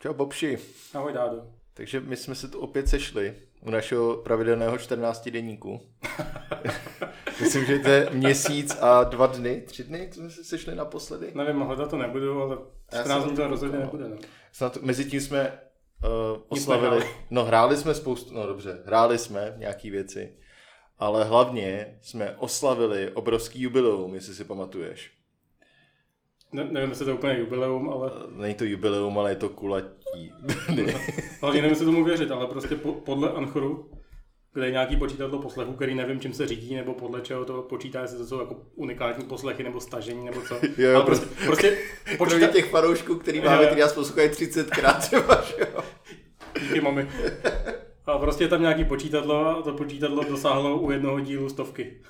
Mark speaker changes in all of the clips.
Speaker 1: Čau Bobši.
Speaker 2: Ahoj Dádo.
Speaker 1: Takže my jsme se tu opět sešli u našeho pravidelného 14 denníku. Myslím, že to je měsíc a dva dny, tři dny, co jsme se sešli naposledy.
Speaker 2: Nevím, hledat to nebudu, ale 14 dní to rozhodně nebude. No.
Speaker 1: Snad mezi tím jsme uh, oslavili, no hráli jsme spoustu, no dobře, hráli jsme nějaký věci, ale hlavně jsme oslavili obrovský jubileum, jestli si pamatuješ.
Speaker 2: Ne, nevím, jestli to je úplně jubileum, ale...
Speaker 1: Není to jubileum, ale je to kulatí.
Speaker 2: Hlavně nevím, jestli tomu věřit, ale prostě po, podle Anchoru, kde je nějaký počítadlo poslechu, který nevím, čím se řídí, nebo podle čeho to počítá, jestli to jsou jako unikátní poslechy, nebo stažení, nebo co.
Speaker 1: jo,
Speaker 2: ale prostě, prostě
Speaker 1: počítá... těch fanoušků, který máme, který nás poslouchají 30krát třeba, že jo.
Speaker 2: Díky, mami. A prostě je tam nějaký počítadlo a to počítadlo dosáhlo u jednoho dílu stovky.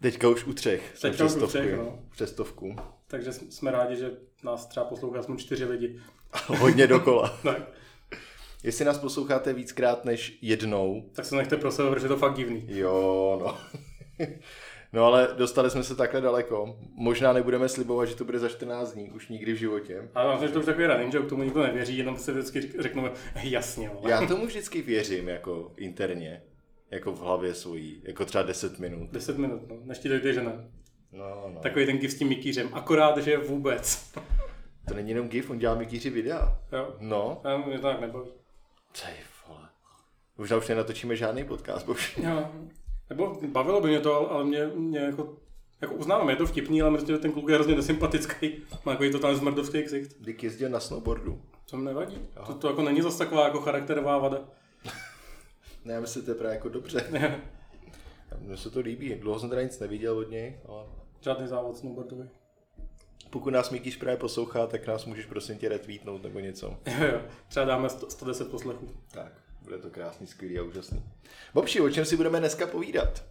Speaker 1: Teďka už u třech.
Speaker 2: Teďka už u třech, no.
Speaker 1: Přes stovku.
Speaker 2: Takže jsme rádi, že nás třeba poslouchá aspoň čtyři lidi.
Speaker 1: Hodně dokola.
Speaker 2: tak.
Speaker 1: Jestli nás posloucháte víckrát než jednou...
Speaker 2: Tak se nechte pro sebe, protože je to fakt divný.
Speaker 1: Jo, no. No ale dostali jsme se takhle daleko. Možná nebudeme slibovat, že to bude za 14 dní, už nikdy v životě.
Speaker 2: Ale myslím, že to už takový running joke, tomu nikdo nevěří, jenom se vždycky řeknu, jasně.
Speaker 1: Ale. Já tomu vždycky věřím, jako interně. Jako v hlavě svojí, jako třeba 10 minut.
Speaker 2: 10 minut, no, než ti dojde, že ne.
Speaker 1: No, no.
Speaker 2: Takový ten gif s tím Mikýřem, akorát, že vůbec.
Speaker 1: To není jenom gif, on dělá Mikýři videa.
Speaker 2: Jo.
Speaker 1: No.
Speaker 2: A mě to tak nebaví.
Speaker 1: Tej vole. Možná už nenatočíme žádný podcast, bož.
Speaker 2: Jo. Nebo bavilo by mě to, ale mě, mě jako, jako uznávám, je to vtipný, ale myslím, že ten kluk je hrozně nesympatický. Má takový totálně zmrdovský ksicht.
Speaker 1: Dick jezdil na snowboardu.
Speaker 2: Co mi nevadí. To, to, jako není zase taková jako charakterová vada.
Speaker 1: ne, já myslím, že to je právě jako dobře. Mně se to líbí. Dlouho jsem teda nic neviděl od něj, ale...
Speaker 2: Žádný závod snowboardový.
Speaker 1: Pokud nás Mikýš právě poslouchá, tak nás můžeš prosím tě retweetnout nebo něco.
Speaker 2: Jo. Třeba dáme 110 poslechů.
Speaker 1: Tak, bude to krásný, skvělý a úžasný. Bobši, o čem si budeme dneska povídat?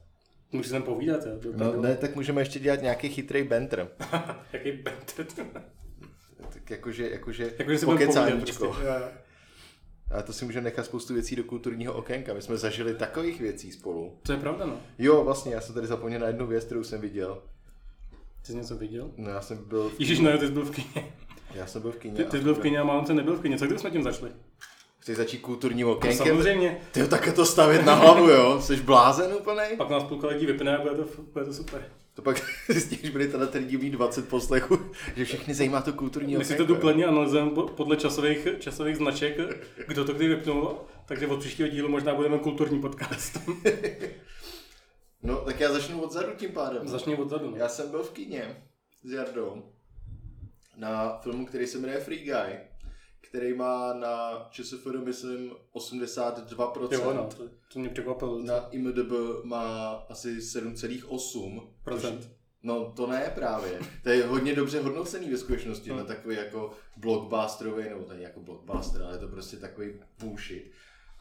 Speaker 2: Můžeš tam povídat, jo?
Speaker 1: No, ne, tak můžeme ještě dělat nějaký chytrý banter.
Speaker 2: Jaký banter?
Speaker 1: tak jakože, jakože,
Speaker 2: jakože si pokecáníčko. Prostě.
Speaker 1: A to si můžeme nechat spoustu věcí do kulturního okénka. My jsme zažili takových věcí spolu.
Speaker 2: To je pravda, no.
Speaker 1: Jo, vlastně, já jsem tady zapomněl na jednu věc, kterou jsem viděl.
Speaker 2: Ty jsi něco viděl?
Speaker 1: No, já jsem byl...
Speaker 2: V Ježíš, no, ty jsi byl v kině.
Speaker 1: Já jsem byl v kině.
Speaker 2: Ty, ty jsi byl v kině a Málence nebyl v kině. Co když jsme tím začali?
Speaker 1: Chceš začít kulturním okénkem?
Speaker 2: No, samozřejmě.
Speaker 1: Ty také to stavit na hlavu, jo? Jsi blázen úplně?
Speaker 2: Pak nás půlka lidí vypne a bude to, bude to super.
Speaker 1: To pak zjistíš, byli teda ten divný 20 poslechů, že všechny zajímá to kulturní
Speaker 2: okénko. My si to důkladně analyzujeme podle časových, časových značek, kdo to kdy vypnul, takže od příštího dílu možná budeme kulturní podcast.
Speaker 1: no, tak já začnu odzadu tím pádem.
Speaker 2: Začni odzadu. No.
Speaker 1: Já jsem byl v kině s Jardou na filmu, který se jmenuje Free Guy, který má na ČSFD, myslím, 82%.
Speaker 2: Jo, no, to, to mě překvapilo.
Speaker 1: Na IMDB má asi 7,8%.
Speaker 2: Procent.
Speaker 1: No to ne právě. To je hodně dobře hodnocený ve skutečnosti hmm. na takový jako blockbusterový, nebo není jako blockbuster, ale je to prostě takový bullshit.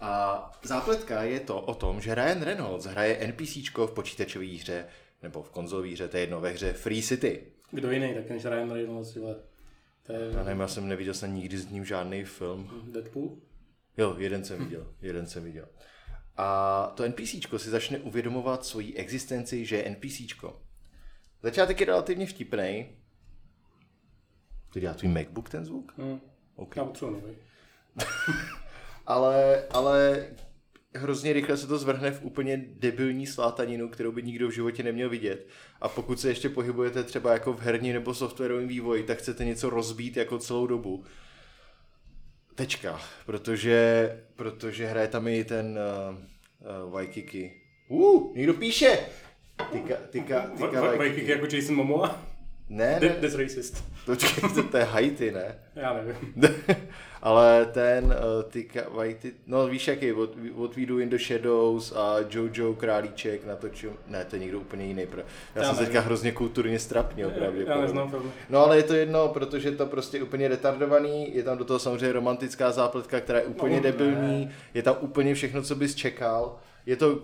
Speaker 1: A zápletka je to o tom, že Ryan Reynolds hraje NPCčko v počítačové hře, nebo v konzolové hře, to je jedno ve hře Free City.
Speaker 2: Kdo jiný, tak než Ryan Reynolds,
Speaker 1: to je... Já nevím, já jsem neviděl jsem nikdy s ním žádný film.
Speaker 2: Deadpool?
Speaker 1: Jo, jeden jsem viděl, jeden jsem viděl. A to NPCčko si začne uvědomovat svoji existenci, že je NPCčko. Začátek je relativně vtipný. To dělá tvůj MacBook ten zvuk?
Speaker 2: Hmm. Okay. Já potřebuji
Speaker 1: ale, ale hrozně rychle se to zvrhne v úplně debilní slátaninu, kterou by nikdo v životě neměl vidět. A pokud se ještě pohybujete třeba jako v herní nebo softwarovém vývoji, tak chcete něco rozbít jako celou dobu. Tečka, protože, protože hraje tam i ten uh, uh, Waikiki. Uh, někdo píše! Tyka, tyka, tyka
Speaker 2: Waikiki jako Jason Momoa?
Speaker 1: Ne,
Speaker 2: ne. That's racist.
Speaker 1: Počkej, to, to je Haiti, ne?
Speaker 2: Já nevím.
Speaker 1: Ale ten, uh, ty, ty, no víš jaký, what, what We Do in the Shadows a Jojo Králíček natočil, ne, to je někdo úplně jiný. Já, já jsem teďka hrozně kulturně strapně, opravdu.
Speaker 2: Já neznám film.
Speaker 1: No ale je to jedno, protože to prostě úplně retardovaný, je tam do toho samozřejmě romantická zápletka, která je úplně no, debilní, ne. je tam úplně všechno, co bys čekal. Je to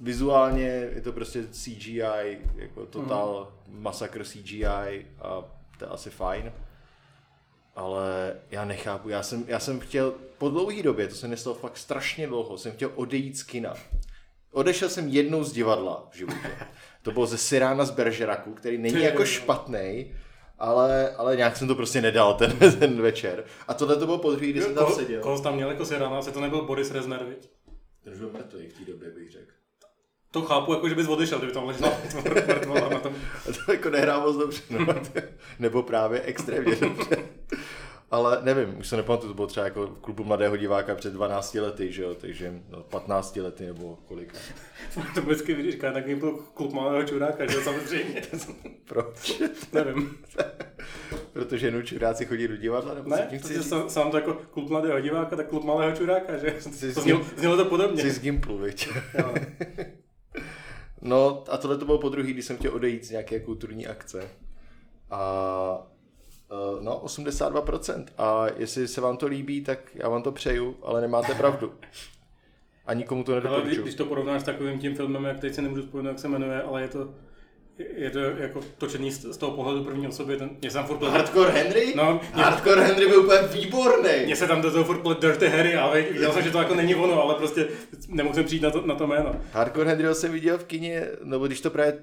Speaker 1: vizuálně, je to prostě CGI, jako total mm. masakr CGI a to je asi fajn ale já nechápu, já jsem, já jsem chtěl, po dlouhé době, to se nestalo fakt strašně dlouho, jsem chtěl odejít z kina. Odešel jsem jednou z divadla v životě. To bylo ze Sirána z Beržeraku, který není jako špatný, ale, ale nějak jsem to prostě nedal ten, ten večer. A tohle to bylo po druhý, kdy jsem tam seděl.
Speaker 2: Koho tam měl jako Sirana, asi to nebyl Boris Rezner, viď?
Speaker 1: Ten byl mrtvý v té době, bych řekl.
Speaker 2: To chápu, jako že bys odešel, kdyby tam ležel mrtvola na tom.
Speaker 1: To jako nehrál moc dobře, no. nebo právě extrémně dobře. Ale nevím, už se nepamatuju, to bylo třeba jako v klubu mladého diváka před 12 lety, že jo, takže no, 15 lety nebo kolik.
Speaker 2: To vždycky říká, tak byl klub malého čuráka, že jo, samozřejmě.
Speaker 1: Proč?
Speaker 2: Nevím.
Speaker 1: Protože jenom čuráci chodí do divadla, nebo
Speaker 2: Ne,
Speaker 1: chci
Speaker 2: sám, sám to jako klub mladého diváka, tak klub malého čuráka, že?
Speaker 1: Jsi
Speaker 2: To znělo to podobně.
Speaker 1: Jsi z Gimplu, viď? No a tohle to bylo po druhý, když jsem chtěl odejít z nějaké kulturní akce. A eh, no, 82%. A jestli se vám to líbí, tak já vám to přeju, ale nemáte pravdu. A nikomu to
Speaker 2: Ale když,
Speaker 1: nedoporučuji.
Speaker 2: když to porovnáš s takovým tím filmem, jak teď se nemůžu vzpomenout, jak se jmenuje, ale je to, je to jako točený z, toho pohledu první osoby, ten, mě se tam furt plete,
Speaker 1: Hardcore Henry?
Speaker 2: No, mě-
Speaker 1: Hardcore Henry byl úplně výborný.
Speaker 2: mě se tam do toho furt plete Dirty Harry, ale viděl jsem, že to jako není ono, ale prostě nemohl jsem přijít na to, na to jméno.
Speaker 1: Hardcore Henryho jsem viděl v kině, nebo když to právě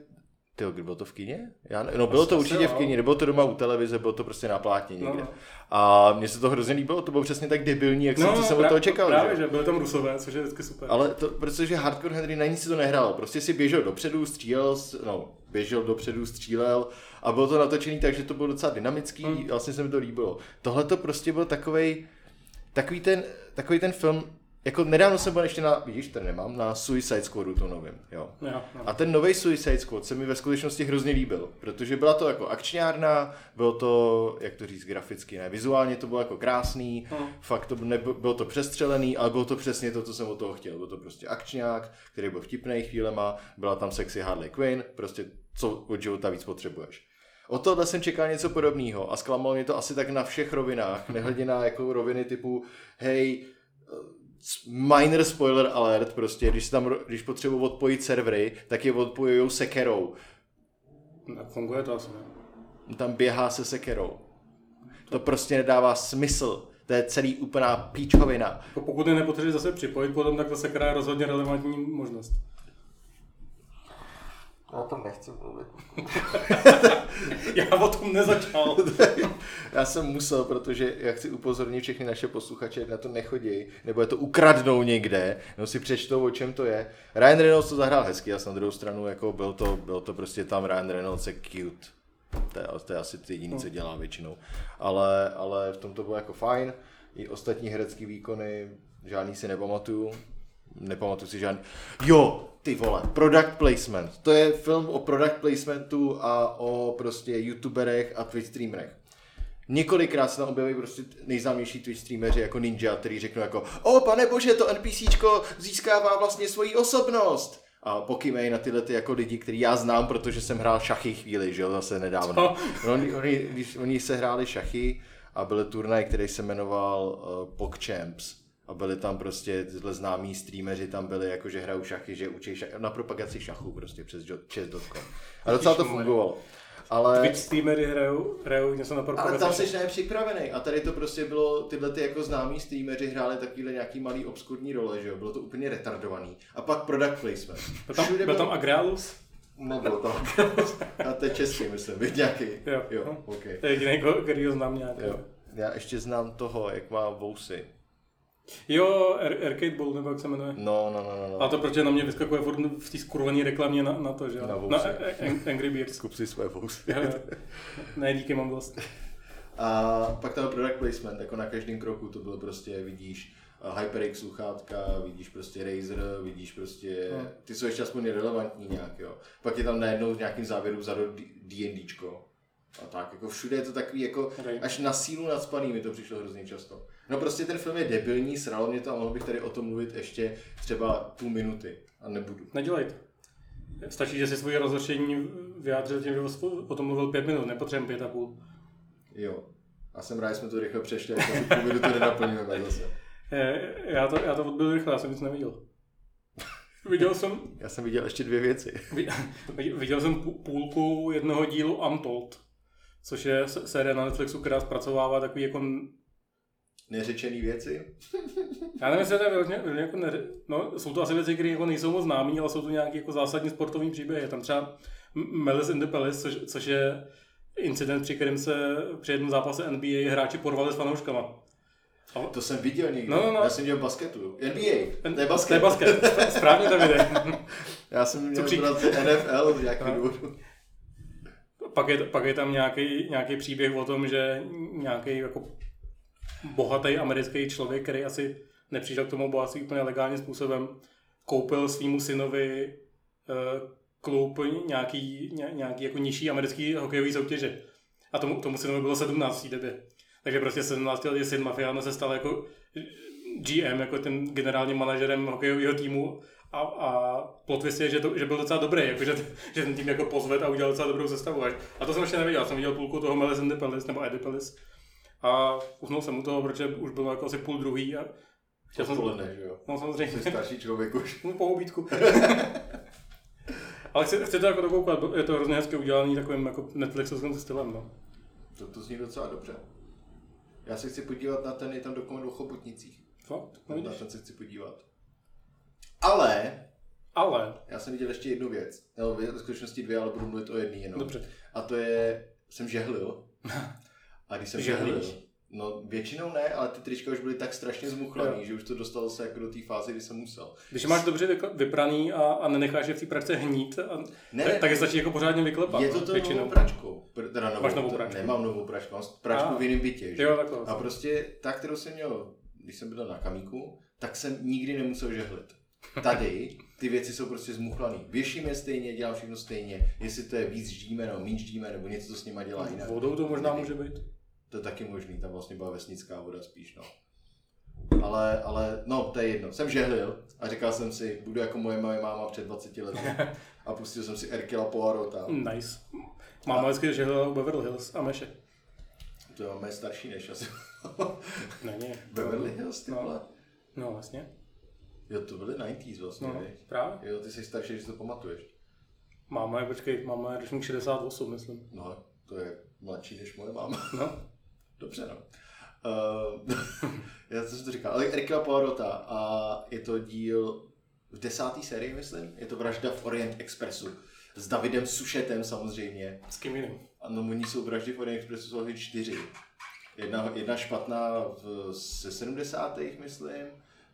Speaker 1: Kdy bylo to v kině? Já ne, no bylo to určitě v kině, nebylo to doma u televize, bylo to prostě na plátně někde.
Speaker 2: No.
Speaker 1: A mně se to hrozně líbilo, to bylo přesně tak debilní, jak jsem, co jsem od
Speaker 2: No,
Speaker 1: toho čekal.
Speaker 2: Právě,
Speaker 1: že?
Speaker 2: že byli tam rusové, což je vždycky super.
Speaker 1: Ale to, protože Hardcore Henry na nic si to nehrál, prostě si běžel dopředu, střílel, no, běžel dopředu, střílel a bylo to natočený tak, že to bylo docela dynamický,
Speaker 2: Hmm.
Speaker 1: vlastně se mi to líbilo. Tohle to prostě byl takovej, takový ten, takový ten film, jako nedávno jsem byl ještě na, vidíš, ten nemám, na Suicide Squadu to novým, jo.
Speaker 2: Jo, no.
Speaker 1: A ten nový Suicide Squad se mi ve skutečnosti hrozně líbil, protože byla to jako akčňárna, bylo to, jak to říct, graficky, ne, vizuálně to bylo jako krásný,
Speaker 2: Hmm.
Speaker 1: fakt to nebylo, bylo to přestřelený, ale bylo to přesně to, co jsem od toho chtěl. Byl to prostě akčňák, který byl vtipný chvílema, byla tam sexy Harley Quinn, prostě co od života víc potřebuješ. O tohle jsem čekal něco podobného a zklamalo mě to asi tak na všech rovinách, nehledě na jako roviny typu, hej, minor spoiler alert, prostě, když, tam, když potřebuji odpojit servery, tak je odpojujou sekerou.
Speaker 2: Tak funguje to asi, ne?
Speaker 1: Tam běhá se sekerou. To prostě nedává smysl. To je celý úplná píčovina.
Speaker 2: Jako pokud je nepotřebuješ zase připojit potom, tak to sekra je rozhodně relevantní možnost.
Speaker 1: Já to nechci mluvit.
Speaker 2: Já o tom nezačal.
Speaker 1: Já jsem musel, protože já chci upozornit všechny naše posluchače, na to nechodí, nebo je to ukradnou někde, nebo si přečtou, o čem to je. Ryan Reynolds to zahrál hezky, a na druhou stranu jako byl to, byl to prostě tam Ryan Reynolds je cute. To je, to je asi to jediné, co dělá většinou. Ale, ale v tom to bylo jako fajn. I ostatní herecké výkony, žádný si nepamatuju. Nepamatuju si žádný. Jo, ty vole, product placement. To je film o product placementu a o prostě youtuberech a Twitch streamerech. Několikrát se tam objeví prostě nejznámější Twitch streameři jako Ninja, který řeknou jako o pane bože, to NPCčko získává vlastně svoji osobnost. A pokýmej na tyhle ty jako lidi, který já znám, protože jsem hrál šachy chvíli, že jo, zase nedávno. No, oni, oni, oni se hráli šachy a byl turnaj, který se jmenoval uh, PogChamps. A byli tam prostě tyhle známí streameři, tam byli jako, že hrajou šachy, že učí šachy, na propagaci šachů prostě přes chess.com. A docela to fungovalo. Ale,
Speaker 2: Twitch streamery hrajou, hrajou něco na
Speaker 1: ale
Speaker 2: propagaci.
Speaker 1: tam jsi nepřipravený. A tady to prostě bylo, tyhle ty jako známí streameři hráli takovýhle nějaký malý obskurní role, že jo, bylo to úplně retardovaný. A pak product placement.
Speaker 2: Byl tam, byl
Speaker 1: bylo-
Speaker 2: tam Agralus?
Speaker 1: Nebylo tam. A to je český, myslím, víš, nějaký.
Speaker 2: Jo.
Speaker 1: jo okay.
Speaker 2: To je jediný, který ho znám nějak.
Speaker 1: Jo. Já ještě znám toho, jak má vousy.
Speaker 2: Jo, Ar- Arcade Bowl, nebo jak se jmenuje.
Speaker 1: No, no, no, no.
Speaker 2: A
Speaker 1: no.
Speaker 2: to protože na mě vyskakuje furt v té skurvené reklamě na, na to, že jo?
Speaker 1: Na
Speaker 2: Na, Angry Birds.
Speaker 1: Skup si své vousy.
Speaker 2: Ne, díky, mám dost.
Speaker 1: A pak tam product placement, jako na každém kroku to bylo prostě, vidíš uh, HyperX sluchátka, vidíš prostě Razer, vidíš prostě,
Speaker 2: No.
Speaker 1: ty jsou ještě aspoň relevantní nějak, jo. Pak je tam najednou v nějakým závěru vzadu D- D&Dčko. A tak, jako všude je to takový jako, až na sílu nadspaný mi to přišlo hrozně často. No prostě ten film je debilní, sralo mě to a mohl bych tady o tom mluvit ještě třeba půl minuty. A nebudu.
Speaker 2: Nedělej to. Stačí, že si svoje rozhořčení vyjádřil tím, že o tom mluvil pět minut, nepotřebujeme pět a půl.
Speaker 1: Jo. A jsem rád, že jsme to rychle přešli, jako tu půl minutu nenaplníme zase.
Speaker 2: Eh, Já to, já to odbyl rychle, já jsem nic neviděl. Viděl jsem,
Speaker 1: Já jsem viděl ještě dvě věci.
Speaker 2: vi- viděl jsem pů- půlku jednoho dílu Untold, což je série na Netflixu, která zpracovává takový jako
Speaker 1: Neřečený věci?
Speaker 2: Já nevím, jestli to je vyloženě, vyloženě jako neře... no, jsou to asi věci, které jako nejsou moc známé, ale jsou to nějaké jako zásadní sportovní příběhy. Je tam třeba M- Malice in the Palace, což, což je incident, při kterém se při jednom zápase NBA hráči porvali s fanouškama.
Speaker 1: To jsem viděl někde.
Speaker 2: No, no, no.
Speaker 1: Já jsem dělal basketu. NBA. To je basket.
Speaker 2: To je basket. Správně to jde.
Speaker 1: Já jsem měl
Speaker 2: při-.
Speaker 1: NFL z nějakého
Speaker 2: Aha.
Speaker 1: důvodu.
Speaker 2: Pak je, pak je tam nějaký, nějaký příběh o tom, že nějaký jako bohatý americký člověk, který asi nepřišel k tomu bohatství úplně legálním způsobem, koupil svýmu synovi eh, klub nějaký, ně, nějaký jako nižší americký hokejový soutěže. A tomu, tomu synovi bylo 17 v době. Takže prostě 17 letý syn Mafiano se stal jako GM, jako ten generálním manažerem hokejového týmu a, a plot je, že, to, že byl docela dobrý, jako, že, že, ten tým jako pozved a udělal docela dobrou sestavu. A to jsem ještě neviděl, jsem viděl půlku toho Melis Palace, nebo Edipelis. A usnul jsem u toho, protože už bylo jako asi půl druhý a chtěl jsem...
Speaker 1: Odpoledne, že jo.
Speaker 2: No samozřejmě.
Speaker 1: Jsi starší člověk už.
Speaker 2: No, po obídku. Ale chci, chci to jako dokoukat, je to hrozně hezky udělaný takovým jako Netflixovským stylem, no.
Speaker 1: To, to zní docela dobře. Já se chci podívat na ten, je tam dokument o chobotnicích.
Speaker 2: Fakt? No,
Speaker 1: Na ten se chci podívat. Ale
Speaker 2: Ale,
Speaker 1: já jsem viděl ještě jednu věc. Nebo ve skutečnosti dvě, ale budu mluvit o jedné jenom.
Speaker 2: dobře.
Speaker 1: A to je, jsem žehlil. A když jsem
Speaker 2: Žehlíš?
Speaker 1: no většinou ne, ale ty trička už byly tak strašně zmuchlaný, že už to dostalo se jako do té fáze, kdy jsem musel.
Speaker 2: Když máš dobře vypraný a, a nenecháš je v té pračce hnít, a,
Speaker 1: Ne,
Speaker 2: tak, tak je stačí jako pořádně vyklepat.
Speaker 1: je to
Speaker 2: no,
Speaker 1: to
Speaker 2: většinou.
Speaker 1: novou pračkou. Pr- Teda novou,
Speaker 2: Máš novou
Speaker 1: to-
Speaker 2: pračku?
Speaker 1: Nemám novou pračku, mám pračku
Speaker 2: A.
Speaker 1: v jiném bytě. Že?
Speaker 2: Jo, takhle.
Speaker 1: A prostě ta, kterou jsem měl, když jsem byl na kamíku, tak jsem nikdy nemusel žehlit. Tady ty věci jsou prostě zmuchlaný. Věším je stejně, dělám všechno stejně. Jestli to je víc ždíme nebo méně ždíme, nebo něco, co s nima dělá jinak.
Speaker 2: Vodou to možná může být.
Speaker 1: To je taky možný, tam vlastně byla vesnická voda spíš, no. Ale, ale, no, to je jedno. Jsem žehlil a říkal jsem si, budu jako moje moje máma před 20 lety. A pustil jsem si Erkila Poirota.
Speaker 2: Nice. Máma vždycky žehlila u Beverly Hills a Meše.
Speaker 1: To je mé starší než asi.
Speaker 2: Není.
Speaker 1: Beverly Hills, ty
Speaker 2: No.
Speaker 1: vole.
Speaker 2: No, vlastně.
Speaker 1: Jo, to byly 90s vlastně,
Speaker 2: No,
Speaker 1: no.
Speaker 2: právě.
Speaker 1: Jo, ty jsi starší, že si to pamatuješ.
Speaker 2: Máma je, počkej, máma je ročník 68, myslím.
Speaker 1: No, to je mladší než moje máma.
Speaker 2: No,
Speaker 1: Dobře, no. Uh, já jsem to říkal, ale Erkila Poirota a je to díl v desáté sérii, myslím. Je to Vražda v Orient Expressu. S Davidem Sušetem samozřejmě.
Speaker 2: s kým jiným.
Speaker 1: Ano, oni jsou vraždy v Orient Expressu jsou asi čtyři. Jedna, jedna špatná v, ze 70. myslím,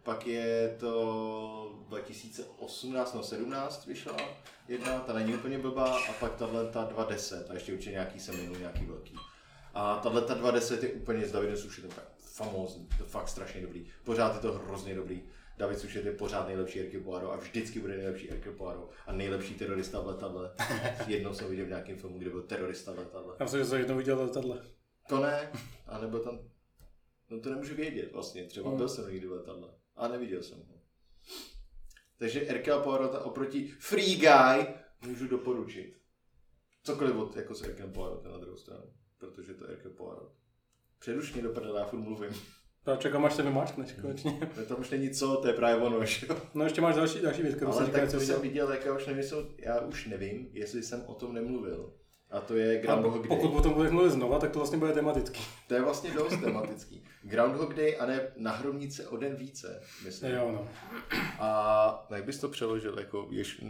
Speaker 1: pak je to 2018 no 17 vyšla jedna, ta není úplně blbá, a pak tahle ta 210 a ještě určitě nějaký se minul, nějaký velký. A tahle ta 210 je úplně s Davidem Sušetem tak famózní, to fakt strašně dobrý. Pořád je to hrozně dobrý. David Sušet je pořád nejlepší Hercule Poirot a vždycky bude nejlepší Hercule Poirot a nejlepší terorista v letadle. Jednou jsem viděl v nějakém filmu, kde byl terorista v letadle.
Speaker 2: Já jsem se jednou viděl letadle.
Speaker 1: To ne, a nebo tam, no to nemůžu vědět vlastně, třeba
Speaker 2: Hmm.
Speaker 1: byl jsem někdy v letadle, a neviděl jsem ho. Takže Erkela Poirota oproti Free Guy můžu doporučit. Cokoliv od, jako s Erkelem Poirotem na druhou stranu, protože to je Erkel Poirot. Přeruš mě do prdele, já furt mluvím.
Speaker 2: Já čekám, až se vymáčkneš konečně.
Speaker 1: No, tam už není co, to je právě ono, že.
Speaker 2: No ještě máš další, další věc, kterou jsem
Speaker 1: Ale
Speaker 2: říkal,
Speaker 1: tak
Speaker 2: co
Speaker 1: to
Speaker 2: viděl.
Speaker 1: jsem viděl, tak já už nevím, já už nevím, jestli jsem o tom nemluvil. A to je Groundhog Day.
Speaker 2: pokud potom budeš mluvit znova, tak to vlastně bude tematický.
Speaker 1: To je vlastně dost tematický. Groundhog Day a ne na hromnice o den více, myslím.
Speaker 2: Jo, no.
Speaker 1: A no, jak bys to přeložil, jako jež,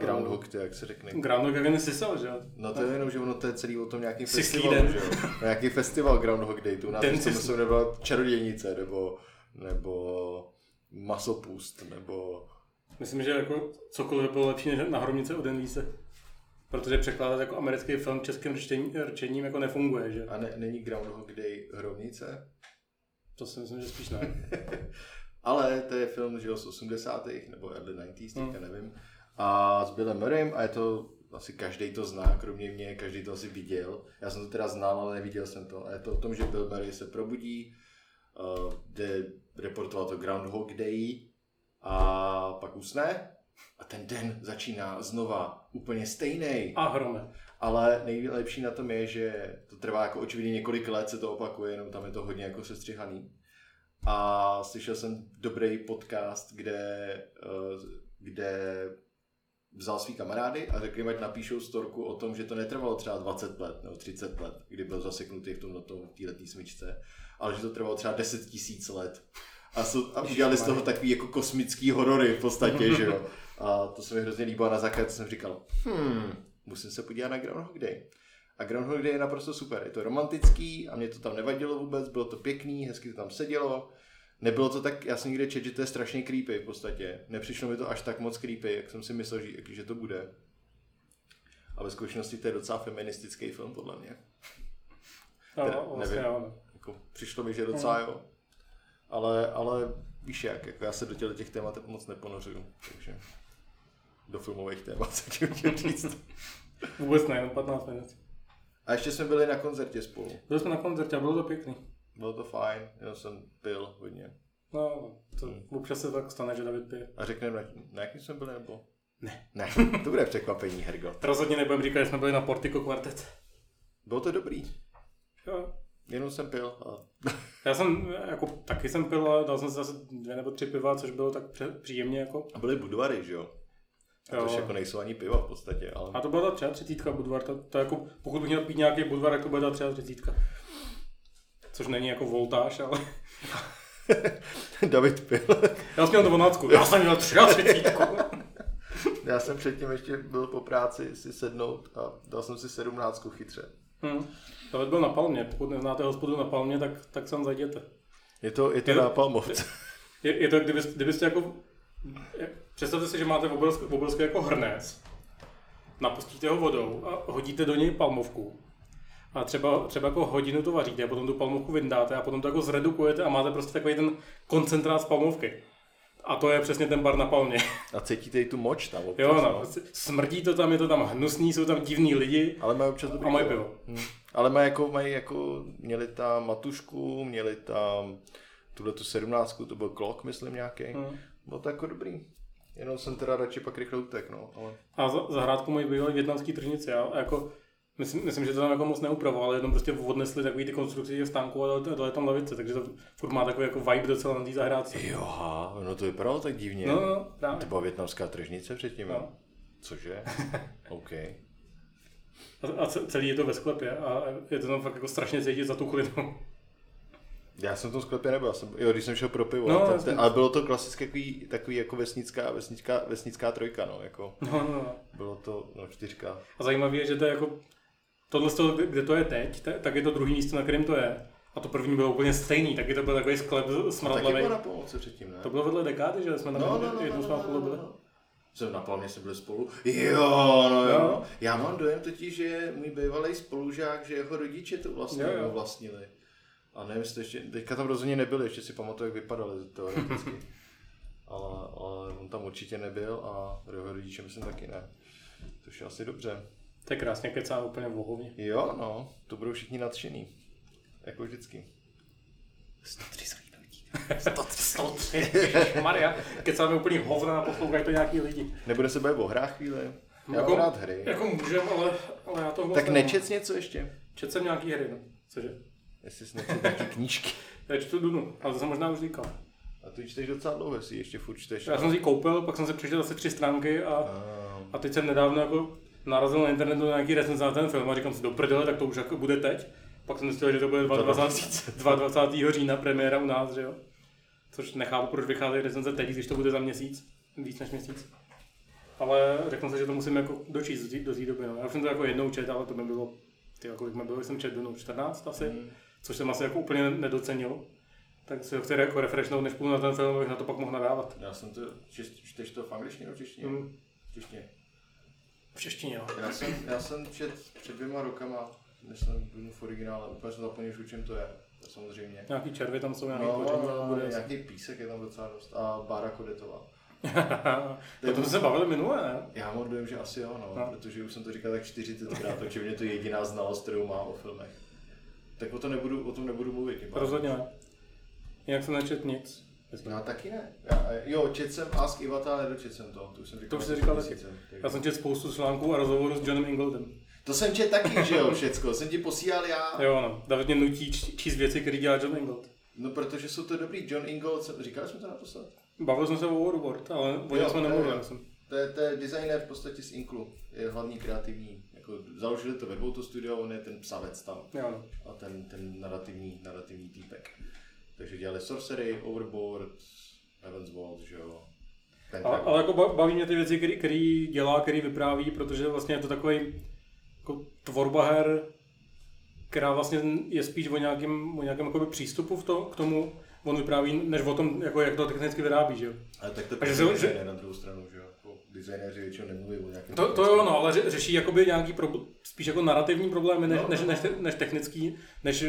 Speaker 1: Groundhog, to jak se řekne?
Speaker 2: Groundhog Again sisel, že jo?
Speaker 1: No to je jenom, že ono to je celý o tom nějaký
Speaker 2: Syslý
Speaker 1: festivalu,
Speaker 2: den.
Speaker 1: že jo? Nějaký festival Groundhog Day, tu nás
Speaker 2: Den
Speaker 1: to myslím, nebo čarodějnice, nebo, nebo masopust, nebo
Speaker 2: Myslím, že jako cokoliv bylo lepší než na hromnice o den více. Protože překládat jako americký film českým řečení, řečením jako nefunguje, že?
Speaker 1: a ne, není Groundhog Day hromnice?
Speaker 2: To si myslím, že spíš ne.
Speaker 1: Ale to je film, že jo, z 80. nebo early 90s,
Speaker 2: Hmm.
Speaker 1: nevím. A s Billem Murraym a je to, asi každý to zná, kromě mě, každý to asi viděl. Já jsem to teda znal, ale neviděl jsem to. A je to o tom, že Bill Murray se probudí, uh, jde reportovat to Groundhog Day a pak usne a ten den začíná znova úplně stejný.
Speaker 2: A hrome.
Speaker 1: Ale nejlepší na tom je, že to trvá jako očividně několik let, se to opakuje, jenom tam je to hodně jako sestřihaný. A slyšel jsem dobrý podcast, kde, eh, kde vzal svý kamarády a řekli, jim, ať napíšou storku o tom, že to netrvalo třeba 20 let nebo 30 let, kdy byl zaseknutý v tom na tom, v té letní smyčce, ale že to trvalo třeba 10 tisíc let. A, jsou, a udělali z toho takový jako kosmický horory v podstatě, že jo. A to se mi hrozně líbilo a na základě jsem říkal, hmm, musím se podívat na Groundhog Day. A Groundhog Day je naprosto super. Je to romantický a mě to tam nevadilo vůbec, bylo to pěkný, hezky to tam sedělo. Nebylo to tak, já jsem někde čet, že to je strašně creepy v podstatě. Nepřišlo mi to až tak moc creepy, jak jsem si myslel, že, že to bude. A ve skutečnosti to je docela feministický film, podle mě.
Speaker 2: No,
Speaker 1: Teda,
Speaker 2: vlastně
Speaker 1: nevím.
Speaker 2: jo.
Speaker 1: Jako, přišlo mi, že docela jo. Ale, ale víš jak, jako já se do těchto těch témat moc neponořuju. Takže do filmových témat se tím chtěl říct.
Speaker 2: Vůbec ne, jenom 15 minut.
Speaker 1: A ještě jsme byli na koncertě spolu.
Speaker 2: Byli jsme na koncertě a bylo to pěkný.
Speaker 1: Bylo to fajn, jenom jsem pil hodně.
Speaker 2: No, to občas se tak stane, že David pije.
Speaker 1: A řekneme, na, na jakým jsme byli, nebo?
Speaker 2: Ne.
Speaker 1: Ne, to bude překvapení, Hergo.
Speaker 2: Rozhodně nebudem říkat, že jsme byli na Portico Quartet.
Speaker 1: Bylo to dobrý,
Speaker 2: Jo.
Speaker 1: jenom jsem pil. A...
Speaker 2: Já jsem, jako, taky jsem pil, ale dal jsem si zase dvě nebo tři piva, což bylo tak pře- příjemně, jako.
Speaker 1: a byly Budvary, že jo? A to jako nejsou ani piva v podstatě, ale...
Speaker 2: A to byla ta třeba třicítka Budvar, to, to jako, pokud bych měl pít nějaký Budvar, tak to bude ta třeba třicítka. Což není jako voltáž, ale
Speaker 1: David pil.
Speaker 2: já jsem měl dvanáctku, já jsem měl třeba třicítku.
Speaker 1: Já jsem předtím ještě byl po práci si sednout a dal jsem si sedmnáctku chytře.
Speaker 2: Hmm. David byl na Palmě, pokud neznáte hospodu na Palmě, tak, tak sem zajděte.
Speaker 1: Je to, je to
Speaker 2: Je-
Speaker 1: na Palmovce.
Speaker 2: Je, je to, kdybyste, kdybyste jako, představte si, že máte obrovský, obrovský jako hrnec, napustíte ho vodou a hodíte do něj palmovku. A třeba, třeba jako hodinu to vaříte a potom tu palmovku vyndáte a potom to jako zredukujete a máte prostě takový ten koncentrát z palmovky. A to je přesně ten bar na palmě.
Speaker 1: A cítíte i tu moč tam občas,
Speaker 2: Jo, no, smrdí to tam, je to tam hnusný, jsou tam divní lidi
Speaker 1: Ale mají občas dobrý
Speaker 2: a mají
Speaker 1: pivo.
Speaker 2: pivo.
Speaker 1: Hm. Ale mají jako, mají jako, měli tam matušku, měli tam tuhle tu sedmnáctku, to byl klok, myslím nějaký.
Speaker 2: Hm.
Speaker 1: Bylo to jako dobrý. Jenom jsem teda radši pak rychle utek, no. Ale...
Speaker 2: A za, zahrádku mají bývalý větnamský tržnici, a jako Myslím, myslím, že to tam jako moc neupravovali, jenom prostě odnesli takový ty konstrukce těch stánků a dali, dali tam lavice, takže to furt má takový jako vibe docela na té zahrádce.
Speaker 1: Jo, aha, no to vypadalo tak divně.
Speaker 2: No, no, právě.
Speaker 1: To byla větnamská tržnice předtím,
Speaker 2: No.
Speaker 1: Cože? OK.
Speaker 2: A, a ce- celý je to ve sklepě a je to tam fakt jako strašně cítit za tu chlinu.
Speaker 1: Já jsem v tom sklepě nebyl, jsem, jo, když jsem šel pro pivo,
Speaker 2: No,
Speaker 1: no,
Speaker 2: jasně.
Speaker 1: ale bylo to klasické takový, takový jako vesnická, vesnická, vesnická trojka, no, jako,
Speaker 2: No, no, no.
Speaker 1: bylo to, no, čtyřka.
Speaker 2: A zajímavé je, že to je jako, tohle, kde- to je teď, ta- tak je to druhý místo, na kterém to je. A to první bylo úplně stejný, taky to byl takový sklep
Speaker 1: Taky
Speaker 2: smradlavý.
Speaker 1: bylo na pomoci předtím, ne?
Speaker 2: To bylo vedle dekády, že jsme tam
Speaker 1: No, no, no,
Speaker 2: jednou
Speaker 1: no,
Speaker 2: jsme
Speaker 1: no,
Speaker 2: spolu
Speaker 1: no,
Speaker 2: byli.
Speaker 1: no. Jsem na Palmě jsme byli spolu. Jo, no jo.
Speaker 2: Jo.
Speaker 1: Já mám dojem totiž, že můj bývalý spolužák, že jeho rodiče to vlastně
Speaker 2: Jo, jo.
Speaker 1: vlastnili. A nevím, jestli ještě, teďka tam rozhodně nebyli, ještě si pamatuju, jak vypadali teoreticky. ale, ale on tam určitě nebyl a jeho rodiče myslím taky ne. To je asi dobře.
Speaker 2: To je krásně kecá úplně v vohovně.
Speaker 1: Jo, no, to budou všichni nadšený. Jako vždycky. 103 zhlídnutí.
Speaker 2: 103, Maria, kecáme úplně hovna a poslouchají to nějaký lidi.
Speaker 1: Nebude se bavit o hrách chvíli? Já
Speaker 2: Jako-
Speaker 1: rád hry.
Speaker 2: Jako můžem, ale, ale já to moc
Speaker 1: Tak
Speaker 2: nemám.
Speaker 1: nečet něco ještě?
Speaker 2: Četl jsem nějaký hry, no. Cože?
Speaker 1: Jestli jsi nečet nějaký knížky.
Speaker 2: Já čtu Dunu, ale to jsem možná už říkal.
Speaker 1: A ty čteš docela dlouho, jestli ještě furt čteš.
Speaker 2: Já jsem si ji koupil, pak jsem si přečetl asi tři stránky a,
Speaker 1: A,
Speaker 2: a teď jsem nedávno jako narazil na internetu na nějaký recenze na ten film a říkám si do prdele, tak to už jako bude teď. Pak jsem zjistil, že to bude 22. 22. října premiéra u nás, že jo. Což nechápu, proč vychází recenze teď, když to bude za měsíc, víc než měsíc. Ale řekl jsem si, že to musím jako dočíst do té- do doby. No. Já jsem to jako jednou čet, ale to mi bylo, ty, kolik mi bylo, jsem čet, no 14 asi,
Speaker 1: Mm.
Speaker 2: což jsem asi jako úplně nedocenil. Tak si ho chci jako refreshnout, než půjdu na ten film, abych na to pak mohl nadávat.
Speaker 1: já jsem to, čteš to v angličtině nebo češtině?
Speaker 2: Mm.
Speaker 1: Češtině.
Speaker 2: V češtině, no.
Speaker 1: Já jsem, já jsem čet před dvěma rokama, než jsem byl v originále, úplně jsem zapomněl, o čem to je, samozřejmě.
Speaker 2: Nějaký červy tam jsou, nějaký
Speaker 1: No,
Speaker 2: koření, ale bude
Speaker 1: nějaký písek je tam docela dost a Bára Kodetová.
Speaker 2: to, jsme se bavili minule, ne?
Speaker 1: Já mám dojem, že asi jo, no,
Speaker 2: No.
Speaker 1: protože už jsem to říkal tak 40krát, takže mě to je jediná znalost, kterou mám o filmech. Tak o tom nebudu, o tom nebudu mluvit.
Speaker 2: Rozhodně ne. Jinak jsem nečet nic.
Speaker 1: No, Já taky ne. Já, jo, čet jsem Ask Ivata, ale nedočet jsem to. To už jsem říkal.
Speaker 2: To už
Speaker 1: asi
Speaker 2: říkal
Speaker 1: měsíce, tak-
Speaker 2: Já jsem četl spoustu článků a rozhovorů s Johnem Ingledem.
Speaker 1: To jsem čet taky, že jo, všecko. Jsem ti posílal já.
Speaker 2: Jo, no. David mě nutí číst věci, které dělá John Ingold.
Speaker 1: No, protože jsou to dobrý. John Ingold, jsem, říkali jsme to naposled?
Speaker 2: Bavili jsme se o Overboard, ale o něm jsme nemluvili.
Speaker 1: To je, to je designer v podstatě z Inklu. Je hlavní kreativní. Jako, založili to ve to studio, on je ten psavec tam.
Speaker 2: Jo, no.
Speaker 1: A ten, ten narrativní, narrativní týpek. Takže dělali Sorcery, Overboard, Heaven's Vault, že jo.
Speaker 2: A, ale jako ba- baví mě ty věci, které dělá, který vypráví, protože vlastně je to takový jako tvorba her, která vlastně je spíš o nějakém, o nějakém jakoby přístupu v to, k tomu, on vypráví, než o tom, jako jak to technicky vyrábí, že jo.
Speaker 1: Ale tak to
Speaker 2: Takže
Speaker 1: je
Speaker 2: že-
Speaker 1: na druhou stranu, že jo. Jako Designéři většinou nemluví o nějakém...
Speaker 2: To, to jo, no, ale ře, řeší jakoby nějaký probl- spíš jako narrativní problémy, než,
Speaker 1: No,
Speaker 2: než,
Speaker 1: no,
Speaker 2: než, než technický, než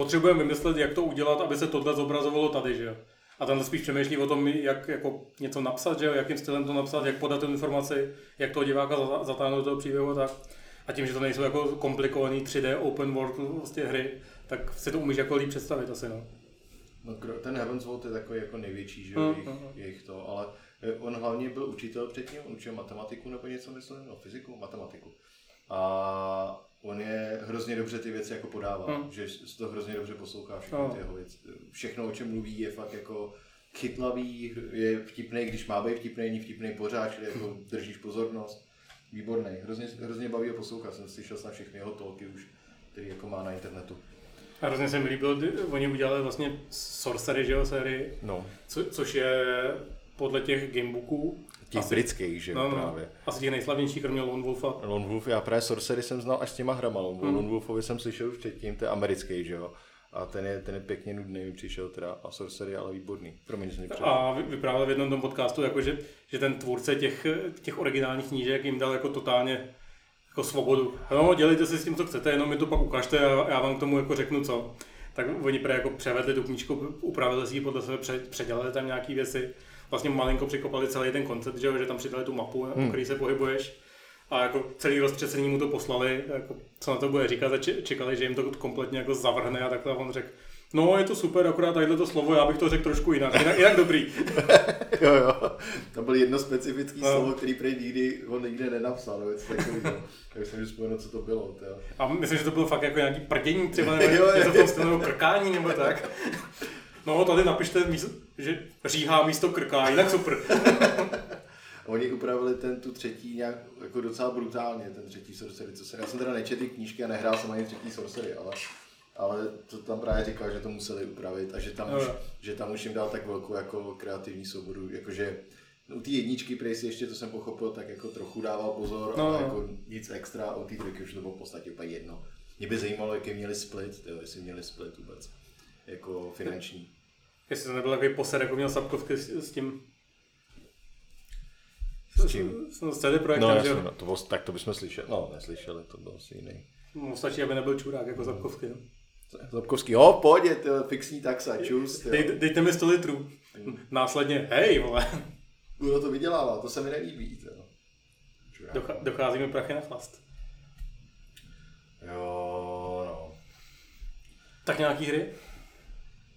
Speaker 2: potřebujeme vymyslet, jak to udělat, aby se tohle zobrazovalo tady, že jo. A tam spíš přemýšlí o tom, jak jako něco napsat, že jo, jakým stylem to napsat, jak podat tu informaci, jak toho diváka za- zatáhnout do toho příběhu a tak. A tím, že to nejsou jako komplikovaný 3D open world vlastně hry, tak si to umíš jako líp představit asi, no.
Speaker 1: No, ten Heaven's Vault je takový jako největší, že
Speaker 2: Mm,
Speaker 1: jo, jejich,
Speaker 2: mm, mm.
Speaker 1: jejich to, ale eh, on hlavně byl učitel předtím, on učil matematiku nebo něco, myslím, no fyziku, matematiku. A on je hrozně dobře ty věci jako podává,
Speaker 2: Mm.
Speaker 1: že se to hrozně dobře poslouchá všechny
Speaker 2: No.
Speaker 1: ty jeho věci. Všechno, o čem mluví, je fakt jako chytlavý, je vtipný, když má být vtipný, není vtipný pořád, čili jako držíš pozornost. Výborný, hrozně, hrozně baví ho poslouchat, jsem slyšel snad všechny jeho talky už, který jako má na internetu.
Speaker 2: A hrozně se mi líbil, oni udělali vlastně Sorcery, že jo, sérii,
Speaker 1: No,
Speaker 2: co, což je podle těch gamebooků
Speaker 1: těch
Speaker 2: Asi-
Speaker 1: britských, že jo,
Speaker 2: no, no,
Speaker 1: právě.
Speaker 2: asi těch nejslavnějších, kromě Lone Wolfa.
Speaker 1: Lone Wolf, já právě Sorcery jsem znal až s těma hrama. Lone,
Speaker 2: Hmm.
Speaker 1: Lone Wolfovi jsem slyšel už předtím, to je americký, že jo. A ten je, ten je pěkně nudný, mi přišel teda. A Sorcery ale výborný. Promiň, že.
Speaker 2: A vy- vyprávěl v jednom tom podcastu, jako že, že ten tvůrce těch, těch originálních knížek jim dal jako totálně jako svobodu. No, dělejte si s tím, co chcete, jenom mi to pak ukažte a já vám k tomu jako řeknu co. Tak oni prý jako převedli tu knížku, upravili si ji podle sebe, pře- předělali tam nějaké věci. Vlastně malinko překopali celý ten koncept, že, jo, že tam přidali tu mapu, hmm. po který se pohybuješ. A jako celý rozpřesení mu to poslali, jako, co na to bude říkat, a če- čekali, že jim to kompletně jako zavrhne a takhle a on řekl, no je to super, akorát tadyhle to slovo, já bych to řekl trošku jinak, jinak, jinak dobrý.
Speaker 1: jo, jo. To byl jedno specifický
Speaker 2: No.
Speaker 1: slovo, který prej nikdy, on nikde nenapsal. No, takového. Tak jsem už vzpomněl, co to bylo. Tyjo.
Speaker 2: A myslím, že to bylo fakt jako nějaký prdění třeba, nebo
Speaker 1: Jo,
Speaker 2: něco v tom stylu, krkání, nebo tak. No, tady napište, místo, že říhá místo krká, jinak super.
Speaker 1: Oni upravili ten tu třetí nějak jako docela brutálně, ten třetí sorcery, co se, já jsem teda nečetl ty knížky a nehrál jsem ani třetí sorcery, ale, ale to tam právě říkal, že to museli upravit a že tam,
Speaker 2: Jo,
Speaker 1: už,
Speaker 2: jo.
Speaker 1: že tam už jim dal tak velkou jako kreativní svobodu, jakože u té jedničky prej si ještě, to jsem pochopil, tak jako trochu dával pozor,
Speaker 2: No,
Speaker 1: ale
Speaker 2: no.
Speaker 1: jako nic extra, u té trojky už to bylo v podstatě úplně jedno. Mě by zajímalo, jaký měli split, tyjo, jestli měli split vůbec, jako finanční.
Speaker 2: Jestli to nebyl takový poser, jako měl Sapkovky s, s tím...
Speaker 1: S čím?
Speaker 2: S, s CD Projektem,
Speaker 1: No
Speaker 2: že
Speaker 1: jasně,
Speaker 2: jo?
Speaker 1: no, to bylo, tak to bychom slyšeli, no neslyšeli, to bylo asi jiný.
Speaker 2: No, stačí, aby nebyl čurák jako Sapkovky. No.
Speaker 1: Zapkovský, jo, pohodě, tyjo, fixní taxa, čus.
Speaker 2: Dej, dejte mi 100 litrů. Následně, hej, vole,
Speaker 1: Kdo to vydělává, to se mi nelíbí,
Speaker 2: docha, dochází mi prachy na chlast.
Speaker 1: Jo, no.
Speaker 2: Tak nějaký hry?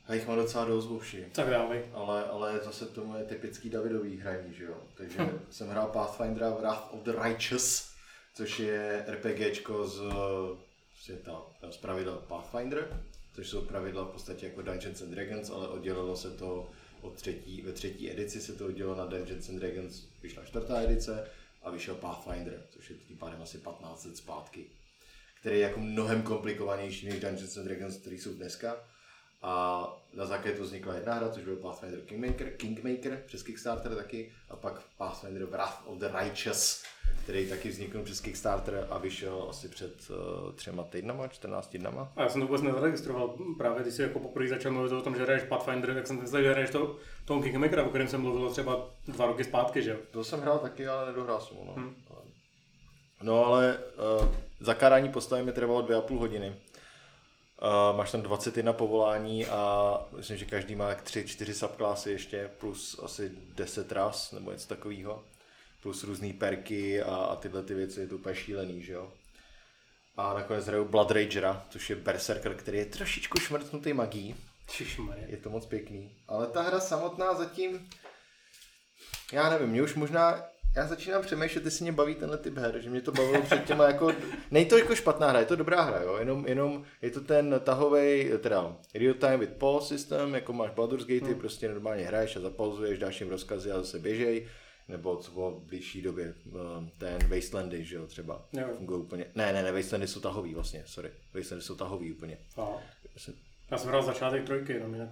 Speaker 1: Já jich mám docela dost vovši.
Speaker 2: Tak dávej.
Speaker 1: Ale, ale zase to moje typický Davidový hraní, že jo. Takže jsem hrál Pathfindera Wrath of the Righteous, což je RPGčko z světa, z pravidel Pathfinder, což jsou pravidla v podstatě jako Dungeons and Dragons, ale oddělilo se to od třetí, ve třetí edici se to oddělilo na Dungeons and Dragons, vyšla čtvrtá edice a vyšel Pathfinder, což je tím pádem asi 15 let zpátky, který je jako mnohem komplikovanější než Dungeons and Dragons, který jsou dneska. A na základě to vznikla jedna hra, což byl Pathfinder Kingmaker, Kingmaker přes Kickstarter taky, a pak Pathfinder Wrath of the Righteous, který taky vznikl přes Kickstarter a vyšel asi před uh, třema týdnama, 14 dnama.
Speaker 2: A já jsem to vůbec nezaregistroval. Právě když jsi jako poprvé začal mluvit o tom, že hraješ Pathfinder, tak jsem myslel, že hraješ to, toho Kingmakera, o kterém jsem mluvil třeba dva roky zpátky, že jo?
Speaker 1: To jsem hrál taky, ale nedohrál jsem ho. No,
Speaker 2: Hmm.
Speaker 1: no ale uh, zakládání postavy mi trvalo dvě a půl hodiny. Uh, máš tam 21 povolání a myslím, že každý má jak 3-4 subklasy ještě, plus asi 10 ras nebo něco takového. Plus různé perky a, a tyhle ty věci, je to úplně šílený, že jo. A nakonec hraju Blood Ragera, což je berserker, který je trošičku šmrtnutý magií.
Speaker 2: Čišmarje.
Speaker 1: Je to moc pěkný. Ale ta hra samotná zatím, já nevím, mě už možná, já začínám přemýšlet, jestli mě baví tenhle typ her, že mě to bavilo před těma jako, není to jako špatná hra, je to dobrá hra, jo, jenom, jenom je to ten tahový, teda real time with pause system, jako máš Baldur's Gate, hmm. prostě normálně hraješ a zapauzuješ, dáš jim rozkazy a zase běžej, nebo co bylo v blížší době, eh, ten Wastelandy, že jo, třeba,
Speaker 2: Jo.
Speaker 1: fungují úplně, ne, ne, ne, Wastelandy jsou tahový vlastně, sorry, Wastelandy jsou tahový úplně. Já
Speaker 2: jsem hrál začátek trojky, jenom jinak.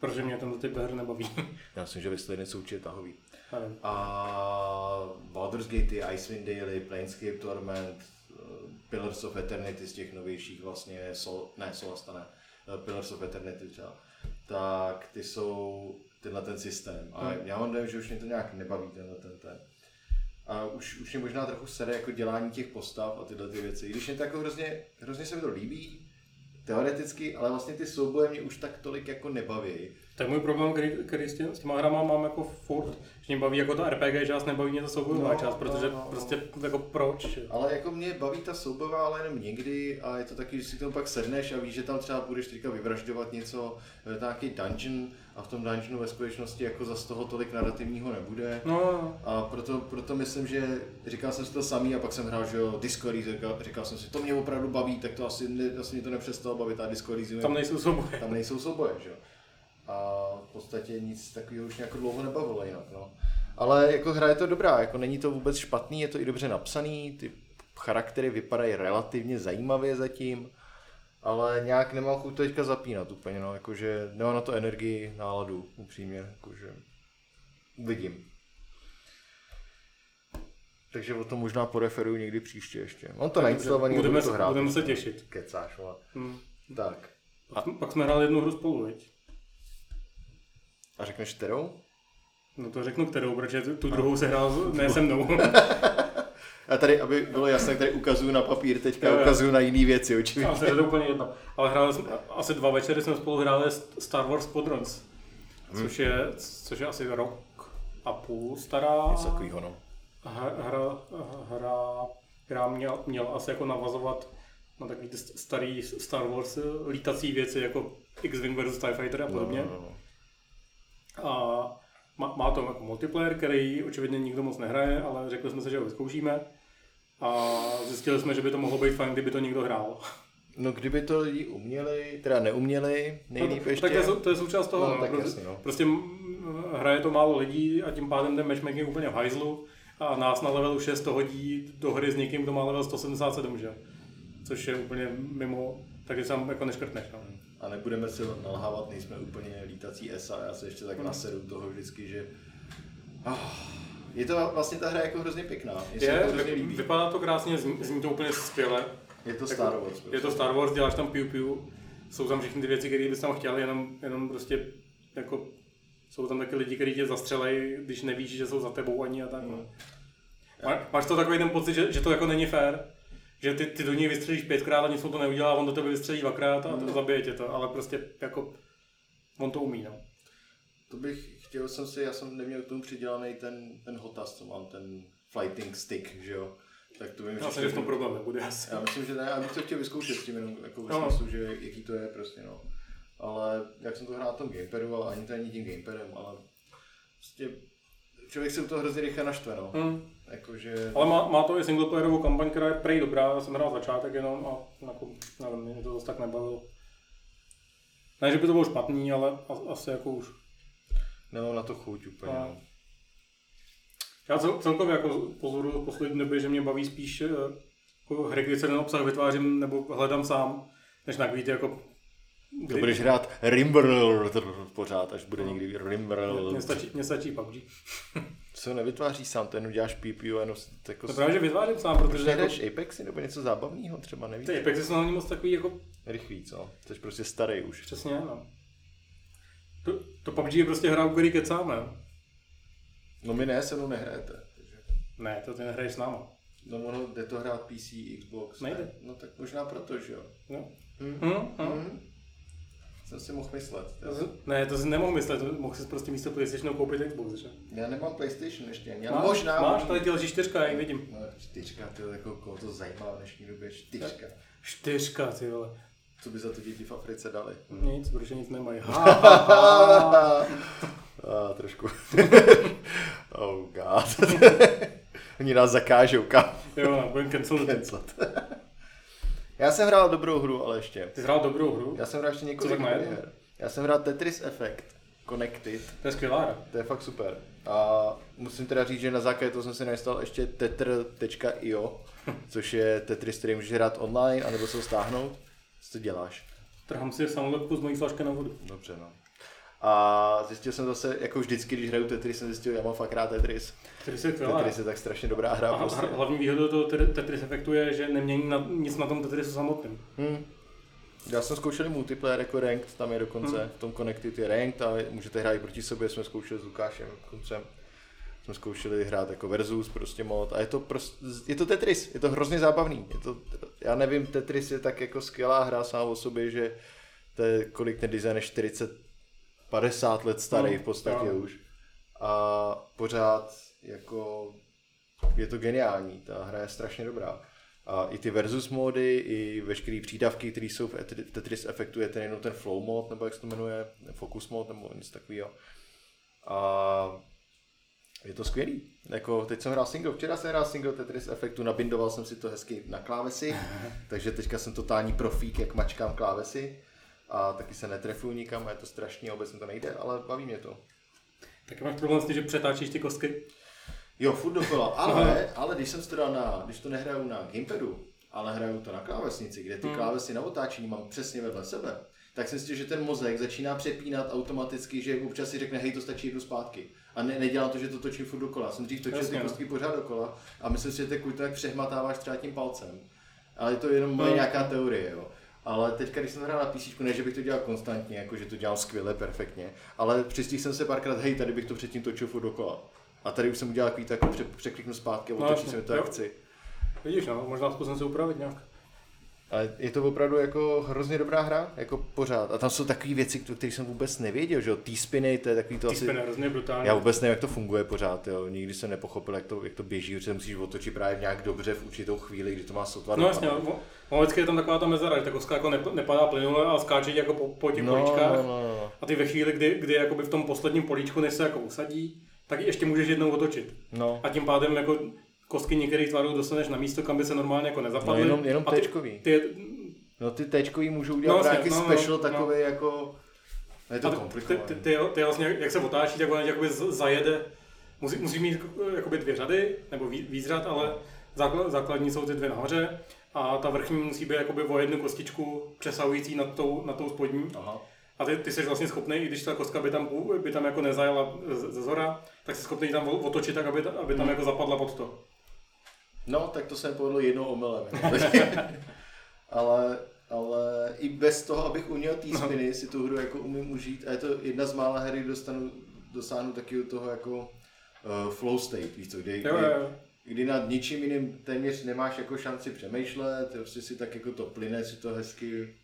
Speaker 2: Protože mě tento typ her nebaví.
Speaker 1: já myslím, že Wastelandy jsou určitě tahový. A Baldur's Gate, Icewind Dale, Planescape Torment, eh, Pillars of Eternity z těch novějších vlastně, Sol, ne, Solasta ne, eh, Pillars of Eternity třeba, tak ty jsou tenhle ten systém. A
Speaker 2: Hmm.
Speaker 1: já mám dojem, že už mě to nějak nebaví tenhle ten ten. A už, už mě možná trochu sere jako dělání těch postav a tyhle ty věci. I když mě to jako hrozně, hrozně se mi to líbí, teoreticky, ale vlastně ty souboje mě už tak tolik jako nebaví.
Speaker 2: Tak můj problém, který, který s, tě, s těma hrama mám jako furt, že mě baví jako ta RPG část, nebaví mě ta soubojová
Speaker 1: No,
Speaker 2: část, protože
Speaker 1: no, no, no.
Speaker 2: prostě jako proč?
Speaker 1: Ale jako mě baví ta soubová, ale jenom někdy a je to taky, že si k tomu pak sedneš a víš, že tam třeba budeš teďka vyvražďovat něco, je to nějaký dungeon a v tom dungeonu ve skutečnosti jako za z toho tolik narrativního nebude.
Speaker 2: No,
Speaker 1: A proto, proto myslím, že říkal jsem si to samý a pak jsem hrál, že jo, Discord, říkal, říkal jsem si, to mě opravdu baví, tak to asi, asi mě to nepřestalo bavit a Discord
Speaker 2: tam nejsou souboje.
Speaker 1: tam nejsou souboje, že jo. A v podstatě nic takového už nějak dlouho nebavilo jinak, no. Ale jako hra je to dobrá, jako není to vůbec špatný, je to i dobře napsaný, ty charaktery vypadají relativně zajímavě zatím, ale nějak nemám chuť to teďka zapínat úplně, no, jakože nemám na to energii, náladu, upřímně, jakože uvidím. Takže o tom možná poreferuju někdy příště ještě. Mám to nainstalovaný,
Speaker 2: budeme
Speaker 1: budu to hrát.
Speaker 2: budeme se těšit.
Speaker 1: Kecáš, vole.
Speaker 2: Hm.
Speaker 1: Tak.
Speaker 2: Pak, jsme- pak jsme hráli jednu hru spolu, viď?
Speaker 1: A řekneš kterou?
Speaker 2: No to řeknu kterou, protože tu, druhou se hrál ne se mnou.
Speaker 1: A tady, aby bylo jasné, tady ukazuju na papír, teďka
Speaker 2: Jo,
Speaker 1: ukazuju na jiné věci, očividně.
Speaker 2: Asi je to úplně jedno. Ale hráli jsme, asi dva večery jsme spolu hráli Star Wars Squadrons, což je, což je asi rok a půl stará
Speaker 1: Něco takovýho, no.
Speaker 2: hra, hra, hra měl, měl asi jako navazovat na takový ty starý Star Wars lítací věci, jako X-Wing vs. TIE Fighter a podobně.
Speaker 1: No, no, no.
Speaker 2: A má, má to jako multiplayer, který očividně nikdo moc nehraje, ale řekli jsme si, že ho vyzkoušíme. A zjistili jsme, že by to mohlo být fajn, kdyby to někdo hrál.
Speaker 1: no kdyby to lidi uměli, teda neuměli, nejlíp
Speaker 2: No,
Speaker 1: ještě.
Speaker 2: Tak to je, sou- to je součást toho.
Speaker 1: No,
Speaker 2: No,
Speaker 1: tak
Speaker 2: prostě,
Speaker 1: jasně, no.
Speaker 2: prostě hraje to málo lidí a tím pádem ten matchmaking je úplně v hajzlu a nás na levelu 6 to hodí do hry s někým, kdo má level 177, že? Což je úplně mimo, takže tam jako neškrtneš. No.
Speaker 1: A nebudeme se nalhávat, nejsme úplně lítací ESA, já se ještě tak
Speaker 2: Hmm.
Speaker 1: nasedu toho vždycky, že... Ah, je to vlastně ta hra jako hrozně pěkná, se
Speaker 2: Je,
Speaker 1: to hrozně líbí.
Speaker 2: vypadá to krásně, zní, zní to úplně skvěle.
Speaker 1: Je to
Speaker 2: Jako-
Speaker 1: Star Wars. prostě.
Speaker 2: Je to Star Wars, děláš tam piu piu, jsou tam všechny ty věci, které bys tam chtěl, jenom, jenom prostě jako jsou tam taky lidi, kteří tě zastřelejí, když nevíš, že jsou za tebou ani a tak. No. Má- Máš to takový ten pocit, že, že to jako není fér, že ty, ty do něj vystřelíš pětkrát a nic mu to neudělá, on do tebe vystřelí dvakrát a to zabije tě to, ale prostě jako on to umí, no.
Speaker 1: To bych chtěl jsem si, já jsem neměl k tomu přidělaný ten, ten hotas, co mám, ten fighting stick, že jo. Tak to vím,
Speaker 2: Já že v tom problém nebude asi.
Speaker 1: Já myslím, že ne, já bych to chtěl vyzkoušet s tím jenom jako ve
Speaker 2: No.
Speaker 1: smyslu, že jaký to je prostě, no. Ale jak jsem to hrál na tom gamepadu, ale ani to není tím gamepadem, ale prostě člověk se u toho hrozně rychle naštve, no.
Speaker 2: Hmm.
Speaker 1: Jakože,
Speaker 2: Ale má, má to i singleplayerovou kampaň, která je prej dobrá, já jsem hrál začátek jenom a jako, nevím, mě to zase tak nebavilo. Ne, že by to bylo špatný, ale a- asi jako už.
Speaker 1: nemám na to chuť úplně,
Speaker 2: No.
Speaker 1: no.
Speaker 2: Já cel, celkově jako pozoruju v poslední době, že mě baví spíš eh, jako hry, kde se ten obsah vytvářím nebo hledám sám, než na ty jako...
Speaker 1: To budeš hrát Rimbrl pořád, až bude někdy Rimbrl.
Speaker 2: Mně stačí, mně stačí PUBG.
Speaker 1: Co nevytváří sám, to jenom děláš PPU, jenom jako...
Speaker 2: To právě, že vytvářím sám,
Speaker 1: Proč
Speaker 2: protože jako,
Speaker 1: nehraješ Apexy nebo něco zábavného třeba, nevíš?
Speaker 2: ty Apexy jsou na moc takový jako
Speaker 1: Rychlý, co? Jsi prostě starý už.
Speaker 2: přesně, no. To, to PUBG je prostě hra, u který kecáme.
Speaker 1: No my ne, se mnou nehrajete. takže-
Speaker 2: Ne, to ty nehraješ s náma.
Speaker 1: No ono jde to hrát PC, Xbox.
Speaker 2: Nejde.
Speaker 1: Ne? No tak možná proto, že jo.
Speaker 2: No.
Speaker 1: Hm,
Speaker 2: hm. Hm?
Speaker 1: Jsem si mohl myslet.
Speaker 2: To Ne, to si nemohl myslet, to mohl si prostě místo PlayStationu koupit Xbox, že?
Speaker 1: Já nemám PlayStation ještě ani,
Speaker 2: Máš,
Speaker 1: ale možná.
Speaker 2: Máš, tady ti leží čtyřka, já ji vidím.
Speaker 1: No, čtyřka, to je jako koho to zajímá v dnešní době, čtyřka.
Speaker 2: Čtyřka, ty vole.
Speaker 1: Co by za to děti v Africe dali?
Speaker 2: Nic, protože nic nemají.
Speaker 1: A trošku. oh god. Oni nás zakážou, kam
Speaker 2: jo, no, budem cancelit.
Speaker 1: cancelat. Já jsem hrál dobrou hru, ale ještě.
Speaker 2: Ty jsi hrál dobrou hru,
Speaker 1: Já jsem hrál ještě několik her. Já jsem hrál Tetris Effect Connected.
Speaker 2: to je skvělá hra.
Speaker 1: To je fakt super. A musím teda říct, že na základě toho jsem si nainstaloval ještě tetr.io, což je Tetris, který můžeš hrát online, anebo se ho stáhnout. Co děláš?
Speaker 2: Trhám si samolepku z mojí flašky na vodu.
Speaker 1: Dobře, no. A zjistil jsem zase, jako vždycky, když hraju Tetris, jsem zjistil, já mám fakt rád Tetris.
Speaker 2: Tetris je.
Speaker 1: Tetris je tak strašně dobrá hra.
Speaker 2: A
Speaker 1: Prostě.
Speaker 2: hlavní výhodou toho Tetris- efektu je, že nemění na, nic na tom Tetrisu samotném.
Speaker 1: Hmm. Já jsem zkoušel multiplayer jako ranked, tam je dokonce,
Speaker 2: Hmm.
Speaker 1: v tom Connected je ranked a můžete hrát i proti sobě, jsme zkoušeli s Lukášem dokonce. Jsme zkoušeli hrát jako versus prostě mod a je to prostě, je to Tetris, je to hrozně zábavný. Je to, já nevím, Tetris je tak jako skvělá hra sám o sobě, že to je, kolik ten design je 40, 50 let starý
Speaker 2: No,
Speaker 1: v podstatě
Speaker 2: jo.
Speaker 1: už. A pořád jako je to geniální, ta hra je strašně dobrá. A i ty versus módy, i veškeré přídavky, které jsou v Etri- v Tetris Effectu, je ten jenom ten flow mod, nebo jak se to jmenuje, focus mod, nebo něco takového. A je to skvělý. Jako, teď jsem hrál single, včera jsem hrál single Tetris Effectu, nabindoval jsem si to hezky na klávesi, takže teďka jsem totální profík, jak mačkám klávesy a taky se netrefuju nikam a je to strašný, obecně to nejde, ale baví mě to.
Speaker 2: Taky máš problém s tím, že přetáčíš ty kostky?
Speaker 1: Jo, furt dokola, ale, ale když jsem to dal na, když to nehraju na gamepadu, ale hraju to na klávesnici, kde ty
Speaker 2: Hmm.
Speaker 1: klávesy na otáčení mám přesně vedle sebe, tak jsem zjistil, že ten mozek začíná přepínat automaticky, že občas si řekne, hej, to stačí jednu zpátky. A ne, nedělám to, že to točím furt dokola. Jsem dřív točil
Speaker 2: Jasně,
Speaker 1: ty
Speaker 2: no.
Speaker 1: kostky pořád dokola a myslím si, že tomu, jak přehmatáváš třeba tím palcem. Ale je to jenom moje
Speaker 2: No.
Speaker 1: nějaká teorie, jo. Ale teďka, když jsem hrál na PC, ne, že bych to dělal konstantně, jako že to dělal skvěle, perfektně, ale přistihl jsem se párkrát, hej, tady bych to předtím točil furt dokola. A tady už jsem udělal takový tak, pře- překliknu zpátky a
Speaker 2: No,
Speaker 1: otočím se mi to, jak chci.
Speaker 2: Vidíš, no, možná zkusím se upravit nějak.
Speaker 1: Ale je to opravdu jako hrozně dobrá hra, jako pořád. A tam jsou takové věci, které jsem vůbec nevěděl, že jo, T-spiny, to je takový to
Speaker 2: Ty
Speaker 1: asi...
Speaker 2: hrozně brutální.
Speaker 1: Já vůbec nevím, jak to funguje pořád, jo. Nikdy jsem nepochopil, jak to, jak to běží, že se musíš otočit právě nějak dobře v určitou chvíli, kdy to má sotva
Speaker 2: No jasně, no, vždycky je tam taková ta mezera, že ta kostka jako nep- nepadá plynule a skáče jako po, po těch
Speaker 1: no,
Speaker 2: poličkách.
Speaker 1: no, no, no.
Speaker 2: A ty ve chvíli, kdy, kdy jakoby v tom posledním políčku, než se jako usadí, tak ještě můžeš jednou otočit.
Speaker 1: no.
Speaker 2: A tím pádem jako kostky některých tvarů dostaneš na místo, kam by se normálně jako
Speaker 1: no
Speaker 2: nezapadly.
Speaker 1: jenom, jenom
Speaker 2: ty,
Speaker 1: tečkový.
Speaker 2: ty,
Speaker 1: No ty tečkový můžou udělat
Speaker 2: No,
Speaker 1: no,
Speaker 2: jasně,
Speaker 1: nějaký
Speaker 2: no, no,
Speaker 1: special
Speaker 2: no.
Speaker 1: takový jako... No, je to
Speaker 2: a ty,
Speaker 1: komplikované.
Speaker 2: ty, ty, ty, vlastně, jak se otáčí, tak on jakoby zajede. Musí, musí mít eh, jakoby dvě řady, nebo ví- víc řad, ale základ, základní jsou ty dvě nahoře. A ta vrchní musí být jakoby o jednu kostičku přesahující nad tou, nad tou spodní.
Speaker 1: Aha.
Speaker 2: A ty, ty jsi vlastně schopný, i když ta kostka by tam, by tam jako nezajela ze zora, tak jsi schopný tam otočit tak, aby, aby tam jako zapadla pod to.
Speaker 1: No, tak to jsem povedl jednou omylem. ale, ale i bez toho, abych uměl té spiny, si tu hru jako umím užít. A je to jedna z mála her, kdy dostanu, dosáhnu taky toho jako uh, flow state, víš co, kdy,
Speaker 2: Jo,
Speaker 1: kdy,
Speaker 2: jo, jo.
Speaker 1: kdy nad ničím jiným téměř nemáš jako šanci přemýšlet, prostě si tak jako to plyne, si to hezky.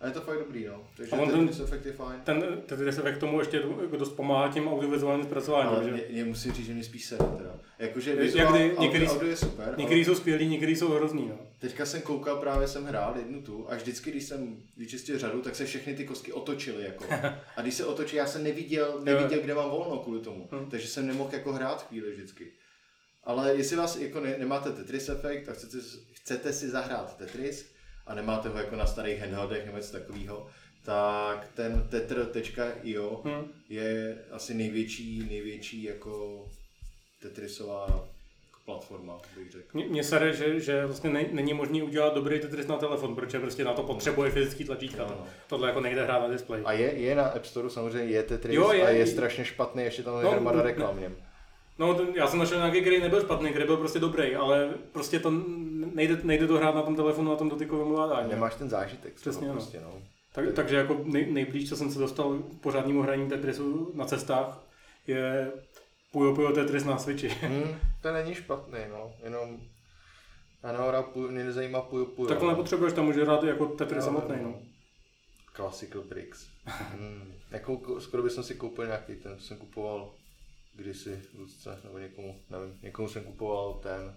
Speaker 1: A je to fakt dobrý, no. Takže
Speaker 2: A on
Speaker 1: ten,
Speaker 2: ten-
Speaker 1: ten efekt je fajn.
Speaker 2: Ten Tetris k tomu ještě jako dost pomáhá tím audiovizuálním zpracováním.
Speaker 1: Ale
Speaker 2: že?
Speaker 1: mě, mě musím říct, že mě spíš sedne teda. Jakože
Speaker 2: Jak
Speaker 1: vizuál,
Speaker 2: kdy-
Speaker 1: audio,
Speaker 2: některý-
Speaker 1: audio je super, ale-
Speaker 2: Některý jsou skvělí, některý jsou hrozný. No.
Speaker 1: Teďka jsem koukal, právě jsem hrál jednu tu a vždycky, když jsem vyčistil řadu, tak se všechny ty kostky otočily. Jako. A když se otočí, já jsem neviděl, neviděl kde mám volno kvůli tomu.
Speaker 2: Hmm.
Speaker 1: Takže jsem nemohl jako hrát chvíli vždycky. Ale jestli vás jako ne, nemáte Tetris efekt a chcete, chcete si zahrát Tetris a nemáte ho jako na starých handheldech nebo něco takového, tak ten tetr.io
Speaker 2: Hm.
Speaker 1: je asi největší, největší jako Tetrisová platforma, bych řekl.
Speaker 2: Mě sere, že, že vlastně ne, není možný udělat dobrý Tetris na telefon, protože prostě na to potřebuje fyzický tlačítka.
Speaker 1: No, no.
Speaker 2: tohle jako nejde hrát na displeji.
Speaker 1: A je, je na App Store samozřejmě, je Tetris
Speaker 2: Jo, je.
Speaker 1: a je strašně špatný, ještě tam je
Speaker 2: No,
Speaker 1: hromada
Speaker 2: no,
Speaker 1: reklam.
Speaker 2: No, já jsem našel nějaký, který nebyl špatný, který byl prostě dobrý, ale prostě to nejde, nejde to hrát na tom telefonu, na tom dotykovém ovládání.
Speaker 1: Nemáš ten zážitek. toho
Speaker 2: Přesně, no.
Speaker 1: prostě, no.
Speaker 2: Tak, takže jako nej, nejblíž, co jsem se dostal k pořádnímu hraní Tetrisu na cestách, je Puyo Puyo Tetris na Switchi.
Speaker 1: Hmm, to není špatný, no, jenom já puju, mě nezajímá puju, puju.
Speaker 2: tak to nepotřebuješ, tam může hrát i jako Tetris samotný. No.
Speaker 1: Classical Bricks. Hmm. Jako, skoro bych si koupil nějaký ten, jsem kupoval kdysi Lucce, nebo někomu, nevím, někomu jsem kupoval ten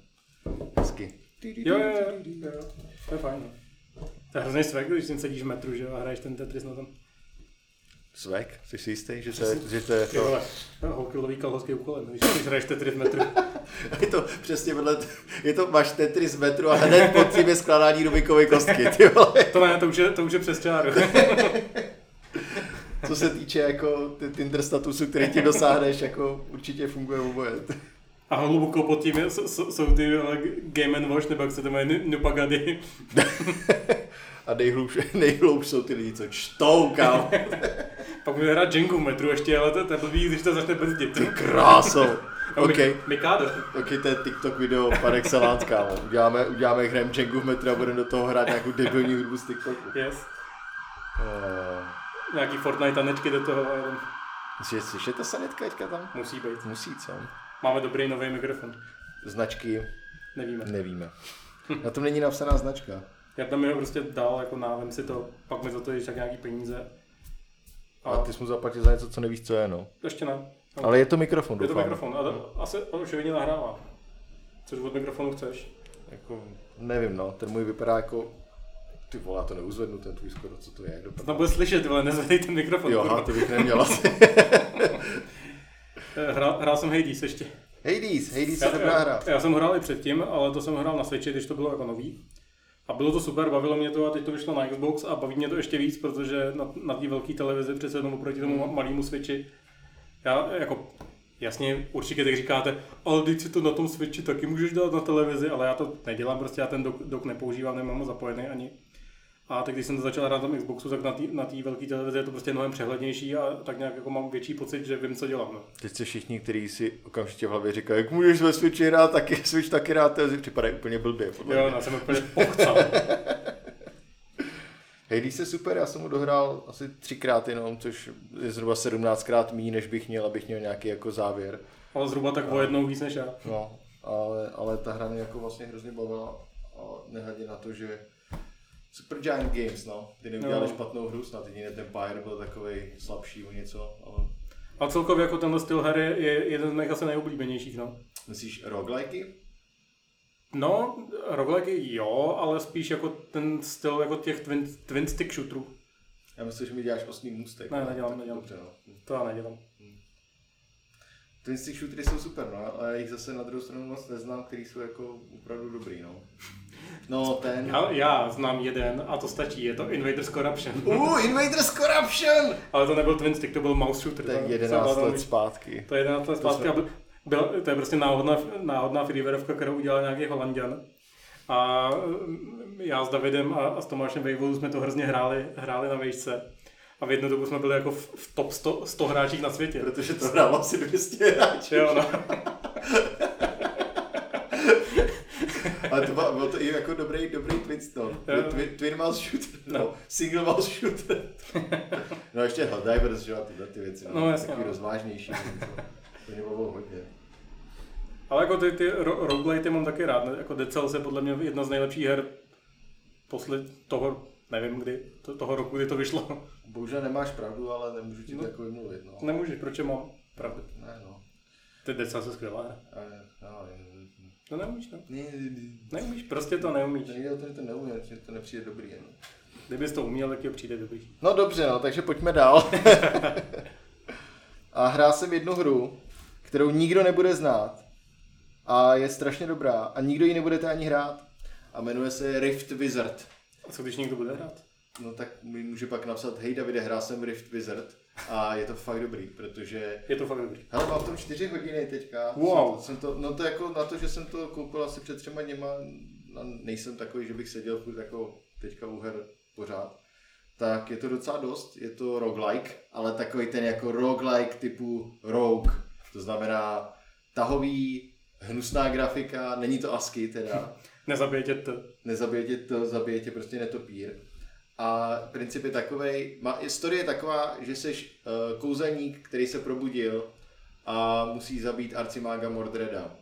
Speaker 1: hezky.
Speaker 2: Jo, jo, jo, jo, to je fajn. No. To je hrozný svek, když si sedíš v metru že, jo, a hraješ ten Tetris na tom.
Speaker 1: Svek, jsi si jistý, že to je, že to je
Speaker 2: Ty
Speaker 1: to,
Speaker 2: vole, kalhosky úkolem, když, když hraješ Tetris v metru.
Speaker 1: Je to přesně vedle, je to, máš Tetris metru a hned pod tím je skládání Rubikovy kostky, ty vole.
Speaker 2: To ne, to už je, to už je přes čáru.
Speaker 1: Co se týče jako ty Tinder statusu, který ti dosáhneš, jako určitě funguje oboje.
Speaker 2: A hluboko pod tím je, jsou, jsou ty Game and Watch, nebo jak se to jmenuje, Nupagady.
Speaker 1: A nejhloubš, nejhloubš jsou ty lidi, co čtou, kam.
Speaker 2: Pak může hrát Jengu v metru ještě, ale to, to je blbý, když to začne brzdit.
Speaker 1: Ty krásou. OK,
Speaker 2: Mikado.
Speaker 1: OK, to je TikTok video par excellence, kámo. Uděláme, uděláme hrajeme Jengu v metru a budeme do toho hrát nějakou debilní hudbu z TikToku.
Speaker 2: Yes.
Speaker 1: Uh,
Speaker 2: Nějaký Fortnite tanečky do toho
Speaker 1: slyšíte sanitka teďka tam?
Speaker 2: musí být.
Speaker 1: Musí, co?
Speaker 2: Máme dobrý nový mikrofon.
Speaker 1: Značky
Speaker 2: Nevíme.
Speaker 1: nevíme. Na tom není napsaná značka.
Speaker 2: Já tam mi ho prostě dal jako návem si to, pak mi za to ještě nějaký peníze.
Speaker 1: A ty jsi mu zaplatil za něco, co nevíš, co je, no.
Speaker 2: Ještě ne. No,
Speaker 1: Ale je to mikrofon,
Speaker 2: je to
Speaker 1: doufám.
Speaker 2: mikrofon. A to, asi on už hodně nahrává. Což od mikrofonu chceš?
Speaker 1: Jako, nevím, no. Ten můj vypadá jako... Ty vole, to neuzvednu, ten tvůj skoro, co to je, jak
Speaker 2: To
Speaker 1: dopadá.
Speaker 2: tam bude slyšet, ale nezvedej ten mikrofon.
Speaker 1: Jo, aha, to bych neměl asi.
Speaker 2: Hrál, hrál jsem Hades ještě.
Speaker 1: Hades, Hades je dobrá hra.
Speaker 2: já, já, jsem hrál i předtím, ale to jsem hrál na Switchi, když to bylo jako nový. A bylo to super, bavilo mě to a teď to vyšlo na Xbox a baví mě to ještě víc, protože na, na té velké televizi přece jenom oproti tomu malému Switchi. Já jako, jasně, určitě teď říkáte, ale teď si to na tom Switchi taky můžeš dát na televizi, ale já to nedělám, prostě já ten dok, dok nepoužívám, nemám ho zapojený ani. A tak když jsem to začal hrát na tom Xboxu, tak na té na velké televizi je to prostě mnohem přehlednější a tak nějak jako mám větší pocit, že vím, co dělám. No.
Speaker 1: Teď se všichni, kteří si okamžitě v hlavě říkají, jak můžeš ve Switchi hrát, taky Switch taky hrát, to připadají úplně blbě. Podle
Speaker 2: Jo, já jsem úplně pochcal.
Speaker 1: Hades je super, já jsem ho dohrál asi třikrát jenom, což je zhruba 17krát méně, než bych měl, abych měl nějaký jako závěr.
Speaker 2: Ale zhruba tak o jednou víc než já.
Speaker 1: No, ale, ale ta hra mě jako vlastně hrozně bavila a nehledě na to, že Super Giant Games, no, ty neudělali
Speaker 2: No.
Speaker 1: špatnou hru, snad jedině ten Pyre byl takový slabší o něco, ale
Speaker 2: A celkově jako tenhle styl hry je jeden z mých asi nejoblíbenějších, no.
Speaker 1: myslíš roguelike?
Speaker 2: No, roguelike jo, ale spíš jako ten styl jako těch twin, twin stick shooterů.
Speaker 1: Já myslím, že mi děláš osmý můstek.
Speaker 2: Ne, nedělám,
Speaker 1: tak
Speaker 2: nedělám.
Speaker 1: Dobře, no.
Speaker 2: To já nedělám.
Speaker 1: Twin stick shootery jsou super, no, ale jich zase na druhou stranu moc neznám, který jsou jako opravdu dobrý, no. No, ten...
Speaker 2: Já, já znám jeden a to stačí, je to Invaders Corruption.
Speaker 1: Uh, Invaders Corruption!
Speaker 2: ale to nebyl twin stick, to byl mouse shooter.
Speaker 1: To je
Speaker 2: to-
Speaker 1: 11
Speaker 2: to-
Speaker 1: let zpátky.
Speaker 2: To je 11 let zpátky a byl, byl, to je prostě náhodná, náhodná freewareovka, kterou udělal nějaký holanděn. A mm, já s Davidem a, a s Tomášem Vejvolou jsme to hrozně hráli, hráli na vejšce. A v jednu dobu jsme byli jako v, v top 100, 100 hráčích na světě.
Speaker 1: Protože to hrálo asi 200 hráčů.
Speaker 2: Jo, no.
Speaker 1: Ale to bylo, bylo to i jako dobrý, dobrý twist, no.
Speaker 2: Jo.
Speaker 1: Twin, twin mouse shooter, no.
Speaker 2: No.
Speaker 1: Single mouse shooter. no ještě Helldivers, že jo, a tyhle ty věci.
Speaker 2: No, jasně,
Speaker 1: Takový
Speaker 2: no.
Speaker 1: rozvážnější. To, to mě bavilo hodně.
Speaker 2: Ale jako ty, ty ro- roguelite mám taky rád. ne? Jako Dead Cells je podle mě jedna z nejlepších her posle toho, nevím kdy, to, toho roku, kdy to vyšlo.
Speaker 1: Bohužel nemáš pravdu, ale nemůžu ti
Speaker 2: No.
Speaker 1: no. takový mluvit, no.
Speaker 2: Nemůžeš, proč je mám pravdu.
Speaker 1: Ne, no.
Speaker 2: Ty Dead Cells je skvělá hra.
Speaker 1: A, no,
Speaker 2: To neumíš, no.
Speaker 1: ne, ne,
Speaker 2: Neumíš, prostě to neumíš.
Speaker 1: ne, nejde o to, že to neumím, že to nepřijde dobrý jen.
Speaker 2: Kdybys to uměl, tak ti přijde dobrý.
Speaker 1: No dobře, no, takže pojďme dál. a hrál jsem jednu hru, kterou nikdo nebude znát a je strašně dobrá a nikdo ji nebudete ani hrát a jmenuje se Rift Wizard.
Speaker 2: A co když někdo bude hrát?
Speaker 1: No tak mi může pak napsat, hej Davide, hrál jsem Rift Wizard a je to fakt dobrý, protože
Speaker 2: Je to fakt dobrý.
Speaker 1: Hele, mám v tom čtyři hodiny teďka.
Speaker 2: Wow.
Speaker 1: Jsem, jsem to, no to jako na to, že jsem to koupil asi před třema dněma, a nejsem takový, že bych seděl furt jako teďka u her pořád. Tak je to docela dost, je to roguelike, ale takový ten jako roguelike typu rogue. To znamená tahový, hnusná grafika, není to ASCII teda.
Speaker 2: Nezabije tě to.
Speaker 1: Nezabije tě to, zabije tě prostě netopír. A princip je takovej, má, story je taková, že jsi uh, kouzelník, který se probudil a musí zabít arcimága Mordreda.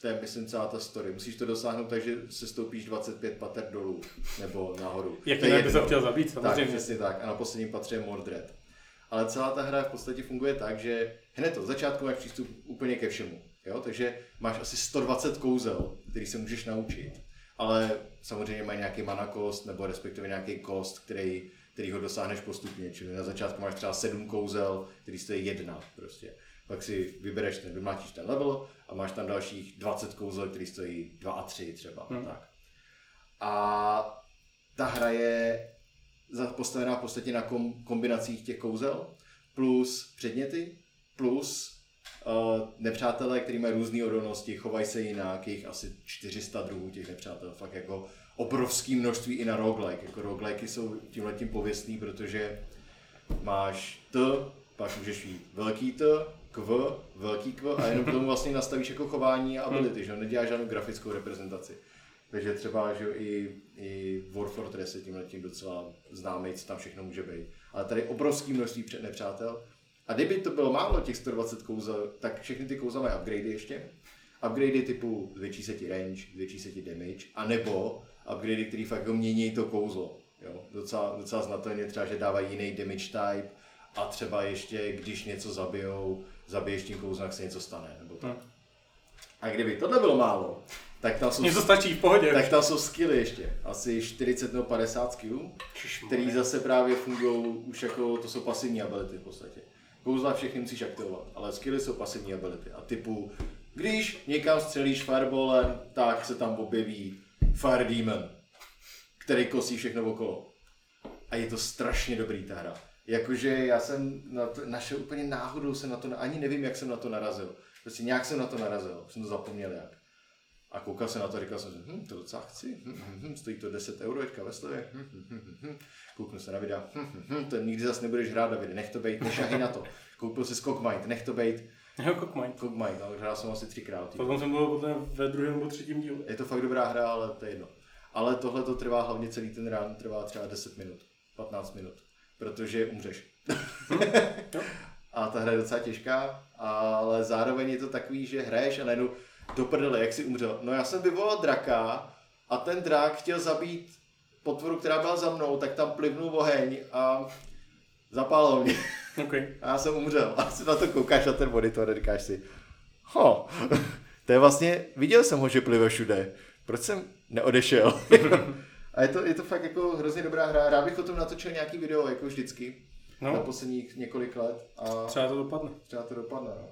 Speaker 1: To je, myslím, celá ta story. Musíš to dosáhnout tak, že se stoupíš 25 pater dolů, nebo nahoru.
Speaker 2: Jak
Speaker 1: To je
Speaker 2: bys chtěl zabít,
Speaker 1: Tak,
Speaker 2: samozřejmě.
Speaker 1: přesně tak. A na posledním patře je Mordred. Ale celá ta hra v podstatě funguje tak, že hned od začátku máš přístup úplně ke všemu. Jo? Takže máš asi 120 kouzel, který se můžeš naučit. Ale samozřejmě mají nějaký mana kost, nebo respektive nějaký kost, který, který ho dosáhneš postupně. Čili na začátku máš třeba 7 kouzel, který stojí jedna prostě. Pak si vybereš ten, vymlátíš ten level a máš tam dalších 20 kouzel, který stojí 2 a 3 třeba.
Speaker 2: Hmm.
Speaker 1: Tak. A ta hra je postavená v podstatě na kom, kombinacích těch kouzel, plus předměty, plus nepřátelé, kteří mají různé odolnosti, chovají se jinak, jich asi 400 druhů těch nepřátel, fakt jako obrovské množství i na roguelike. Jako roguelike jsou tímhle tím pověstný, protože máš T, pak můžeš jít velký T, kv, velký kv a jenom k tomu vlastně nastavíš jako chování a ability, že neděláš žádnou grafickou reprezentaci. Takže třeba, že i, i War Fortress je tímhle tím docela známý, co tam všechno může být. Ale tady obrovský množství nepřátel. A kdyby to bylo málo těch 120 kouzel, tak všechny ty kouzla mají upgradey ještě. Upgradey typu zvětší se ti range, zvětší se ti damage, anebo upgradey, který fakt jako mění to kouzlo. Jo, docela, docela znatelně třeba, že dávají jiný damage type a třeba ještě, když něco zabijou, zabiješ tím kouzlem, tak se něco stane. Nebo tak.
Speaker 2: Hmm.
Speaker 1: A kdyby tohle bylo málo, tak tam jsou,
Speaker 2: to stačí v pohodě.
Speaker 1: tak tam jsou skilly ještě. Asi 40 nebo 50 skillů, který zase právě fungují už jako, to jsou pasivní ability v podstatě. Kouzla všechny musíš aktivovat, ale skilly jsou pasivní ability. A typu, když někam střelíš fireballem, tak se tam objeví Fire Demon, který kosí všechno okolo. A je to strašně dobrý ta hra. Jakože já jsem na to, našel úplně náhodou jsem na to, ani nevím, jak jsem na to narazil. Prostě nějak jsem na to narazil, jsem to zapomněl jak. A koukal jsem na to a říkal jsem si, hm, to docela chci, hm, hm, hm, stojí to 10 euro teďka ve slevě, hm, hm, hm, hm, hm. kouknu se na videa, hm, hm, hm, to nikdy zase nebudeš hrát, Davide, nech to bejt, nešahy na to. Koupil si Skokmind, nech to bejt,
Speaker 2: Jo, Cockmind.
Speaker 1: Skokmind, ale hrál jsem asi třikrát.
Speaker 2: Potom jsem byl potom ve druhém nebo třetím dílu.
Speaker 1: Je to fakt dobrá hra, ale to je jedno. Ale tohle to trvá hlavně celý ten run, trvá třeba 10 minut, 15 minut, protože umřeš. A ta hra je docela těžká, ale zároveň je to takový, že hraješ a najednou do prdele, jak jsi umřel. No já jsem vyvolal draka a ten drak chtěl zabít potvoru, která byla za mnou, tak tam plivnul oheň a zapálil mě.
Speaker 2: Okay.
Speaker 1: A já jsem umřel. A si na to koukáš na ten monitor a říkáš si, ho, to je vlastně, viděl jsem ho, že plive všude. Proč jsem neodešel? a je to, je to fakt jako hrozně dobrá hra. Rád bych o tom natočil nějaký video, jako vždycky, no. na posledních několik let. A
Speaker 2: třeba to dopadne.
Speaker 1: třeba to dopadne. No.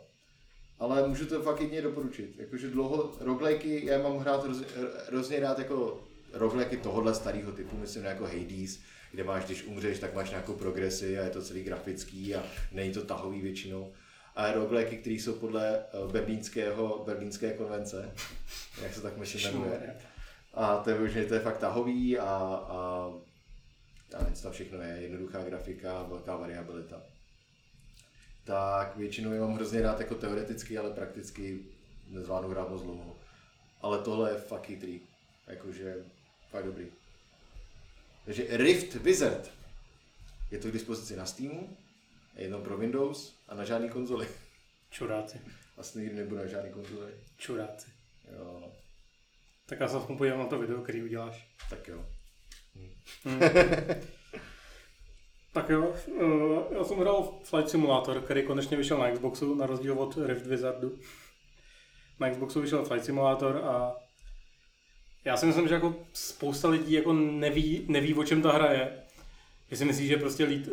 Speaker 1: Ale můžu to fakt jedině doporučit. Jakože dlouho, roguelikey, já mám hrát hrozně, hrozně rád jako roguelikey tohohle starého typu, myslím jako Hades, kde máš, když umřeš, tak máš nějakou progresi a je to celý grafický a není to tahový většinou. A roguelikey, které jsou podle eh, berlínského, berlínské konvence, jak se tak myslím jmenuje. A to je, vyloženě- to je fakt tahový a, a co tam všechno je, jednoduchá grafika, velká variabilita. Tak většinou je mám hrozně rád jako teoreticky, ale prakticky nezvládnu hrát moc dlouho. Ale tohle je fakt chytrý. Jakože fakt dobrý. Takže Rift Wizard. Je to k dispozici na Steamu, je jenom pro Windows a na žádný konzoli.
Speaker 2: Čuráci.
Speaker 1: Vlastně nikdy nebudu na žádný konzoli.
Speaker 2: Čuráci.
Speaker 1: Jo, no.
Speaker 2: Tak já se aspoň podívám na to video, který uděláš.
Speaker 1: tak jo.
Speaker 2: Tak jo, eh, já jsem hrál Flight Simulator, který konečně vyšel na Xboxu, na rozdíl od Rift Wizardu. Na Xboxu vyšel Flight Simulator a já si myslím, že jako spousta lidí jako neví, neví, o čem ta hra je. Že si myslí, že prostě lít,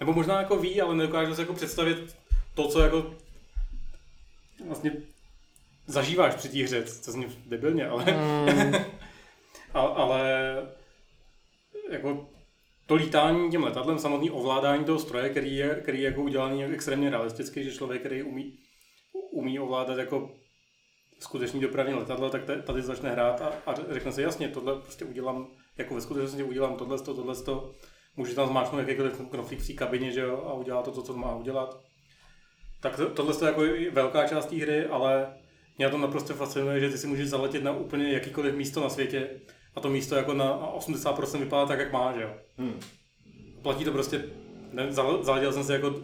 Speaker 2: nebo možná jako ví, ale nedokáže se jako představit to, co jako vlastně zažíváš při té hře, co zní debilně, ale, a, ale jako to lítání tím letadlem, samotný ovládání toho stroje, který je, který je jako udělaný extrémně realisticky, že člověk, který umí, umí ovládat jako skutečný dopravní letadlo, tak tady začne hrát a, a řekne si jasně, tohle prostě udělám, jako ve skutečnosti udělám tohle, tohle, tohle, může tam zmáčknout jakýkoliv knoflík v té kabině, že jo, a udělá to, to, co má udělat. Tak to, tohle je jako velká část té hry, ale mě to naprosto fascinuje, že ty si můžeš zaletět na úplně jakýkoliv místo na světě a to místo jako na 80% vypadá tak, jak má, že jo.
Speaker 1: Hmm.
Speaker 2: Platí to prostě, ne, zaletěl jsem se jako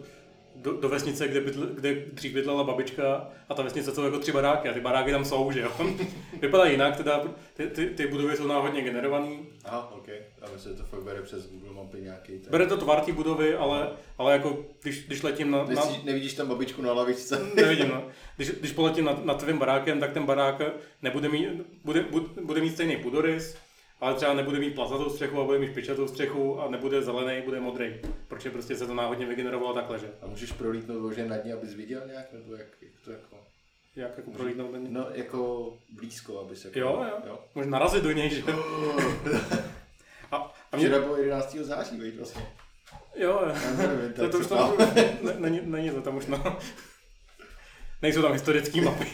Speaker 2: do, do vesnice, kde, bydl, kde dřív bydlela babička a ta vesnice jsou jako tři baráky a ty baráky tam jsou, že jo. Vypadá jinak, teda ty, ty, ty budovy jsou náhodně generovaný.
Speaker 1: Aha, ok. A myslím, že to fakt bere přes Google Mapy nějaký. ten-
Speaker 2: Bere to tvar té budovy, ale, ale jako když, když letím na, na,
Speaker 1: Nevidíš, nevidíš tam babičku na lavičce?
Speaker 2: Nevidím, no. Když, když poletím nad, nad tvým barákem, tak ten barák nebude mít, bude, bude, bude mít stejný půdorys, ale třeba nebude mít plazatou střechu a bude mít špičatou střechu a nebude zelený, bude modrý. Protože prostě se to náhodně vygenerovalo takhle, že?
Speaker 1: A můžeš prolítnout lože nad ní, abys viděl nějak, nebo jak, jak to jako...
Speaker 2: Jak jako prolítnout ten...
Speaker 1: No, jako blízko, abys jako...
Speaker 2: Jo, jo.
Speaker 1: jo.
Speaker 2: Můžeš narazit do něj, že? A, a mě,
Speaker 1: Včera bylo 11. září, veď vlastně.
Speaker 2: jo,
Speaker 1: nevím,
Speaker 2: To, to už tam, ne, není, není to tam už, no. Nejsou tam historické mapy.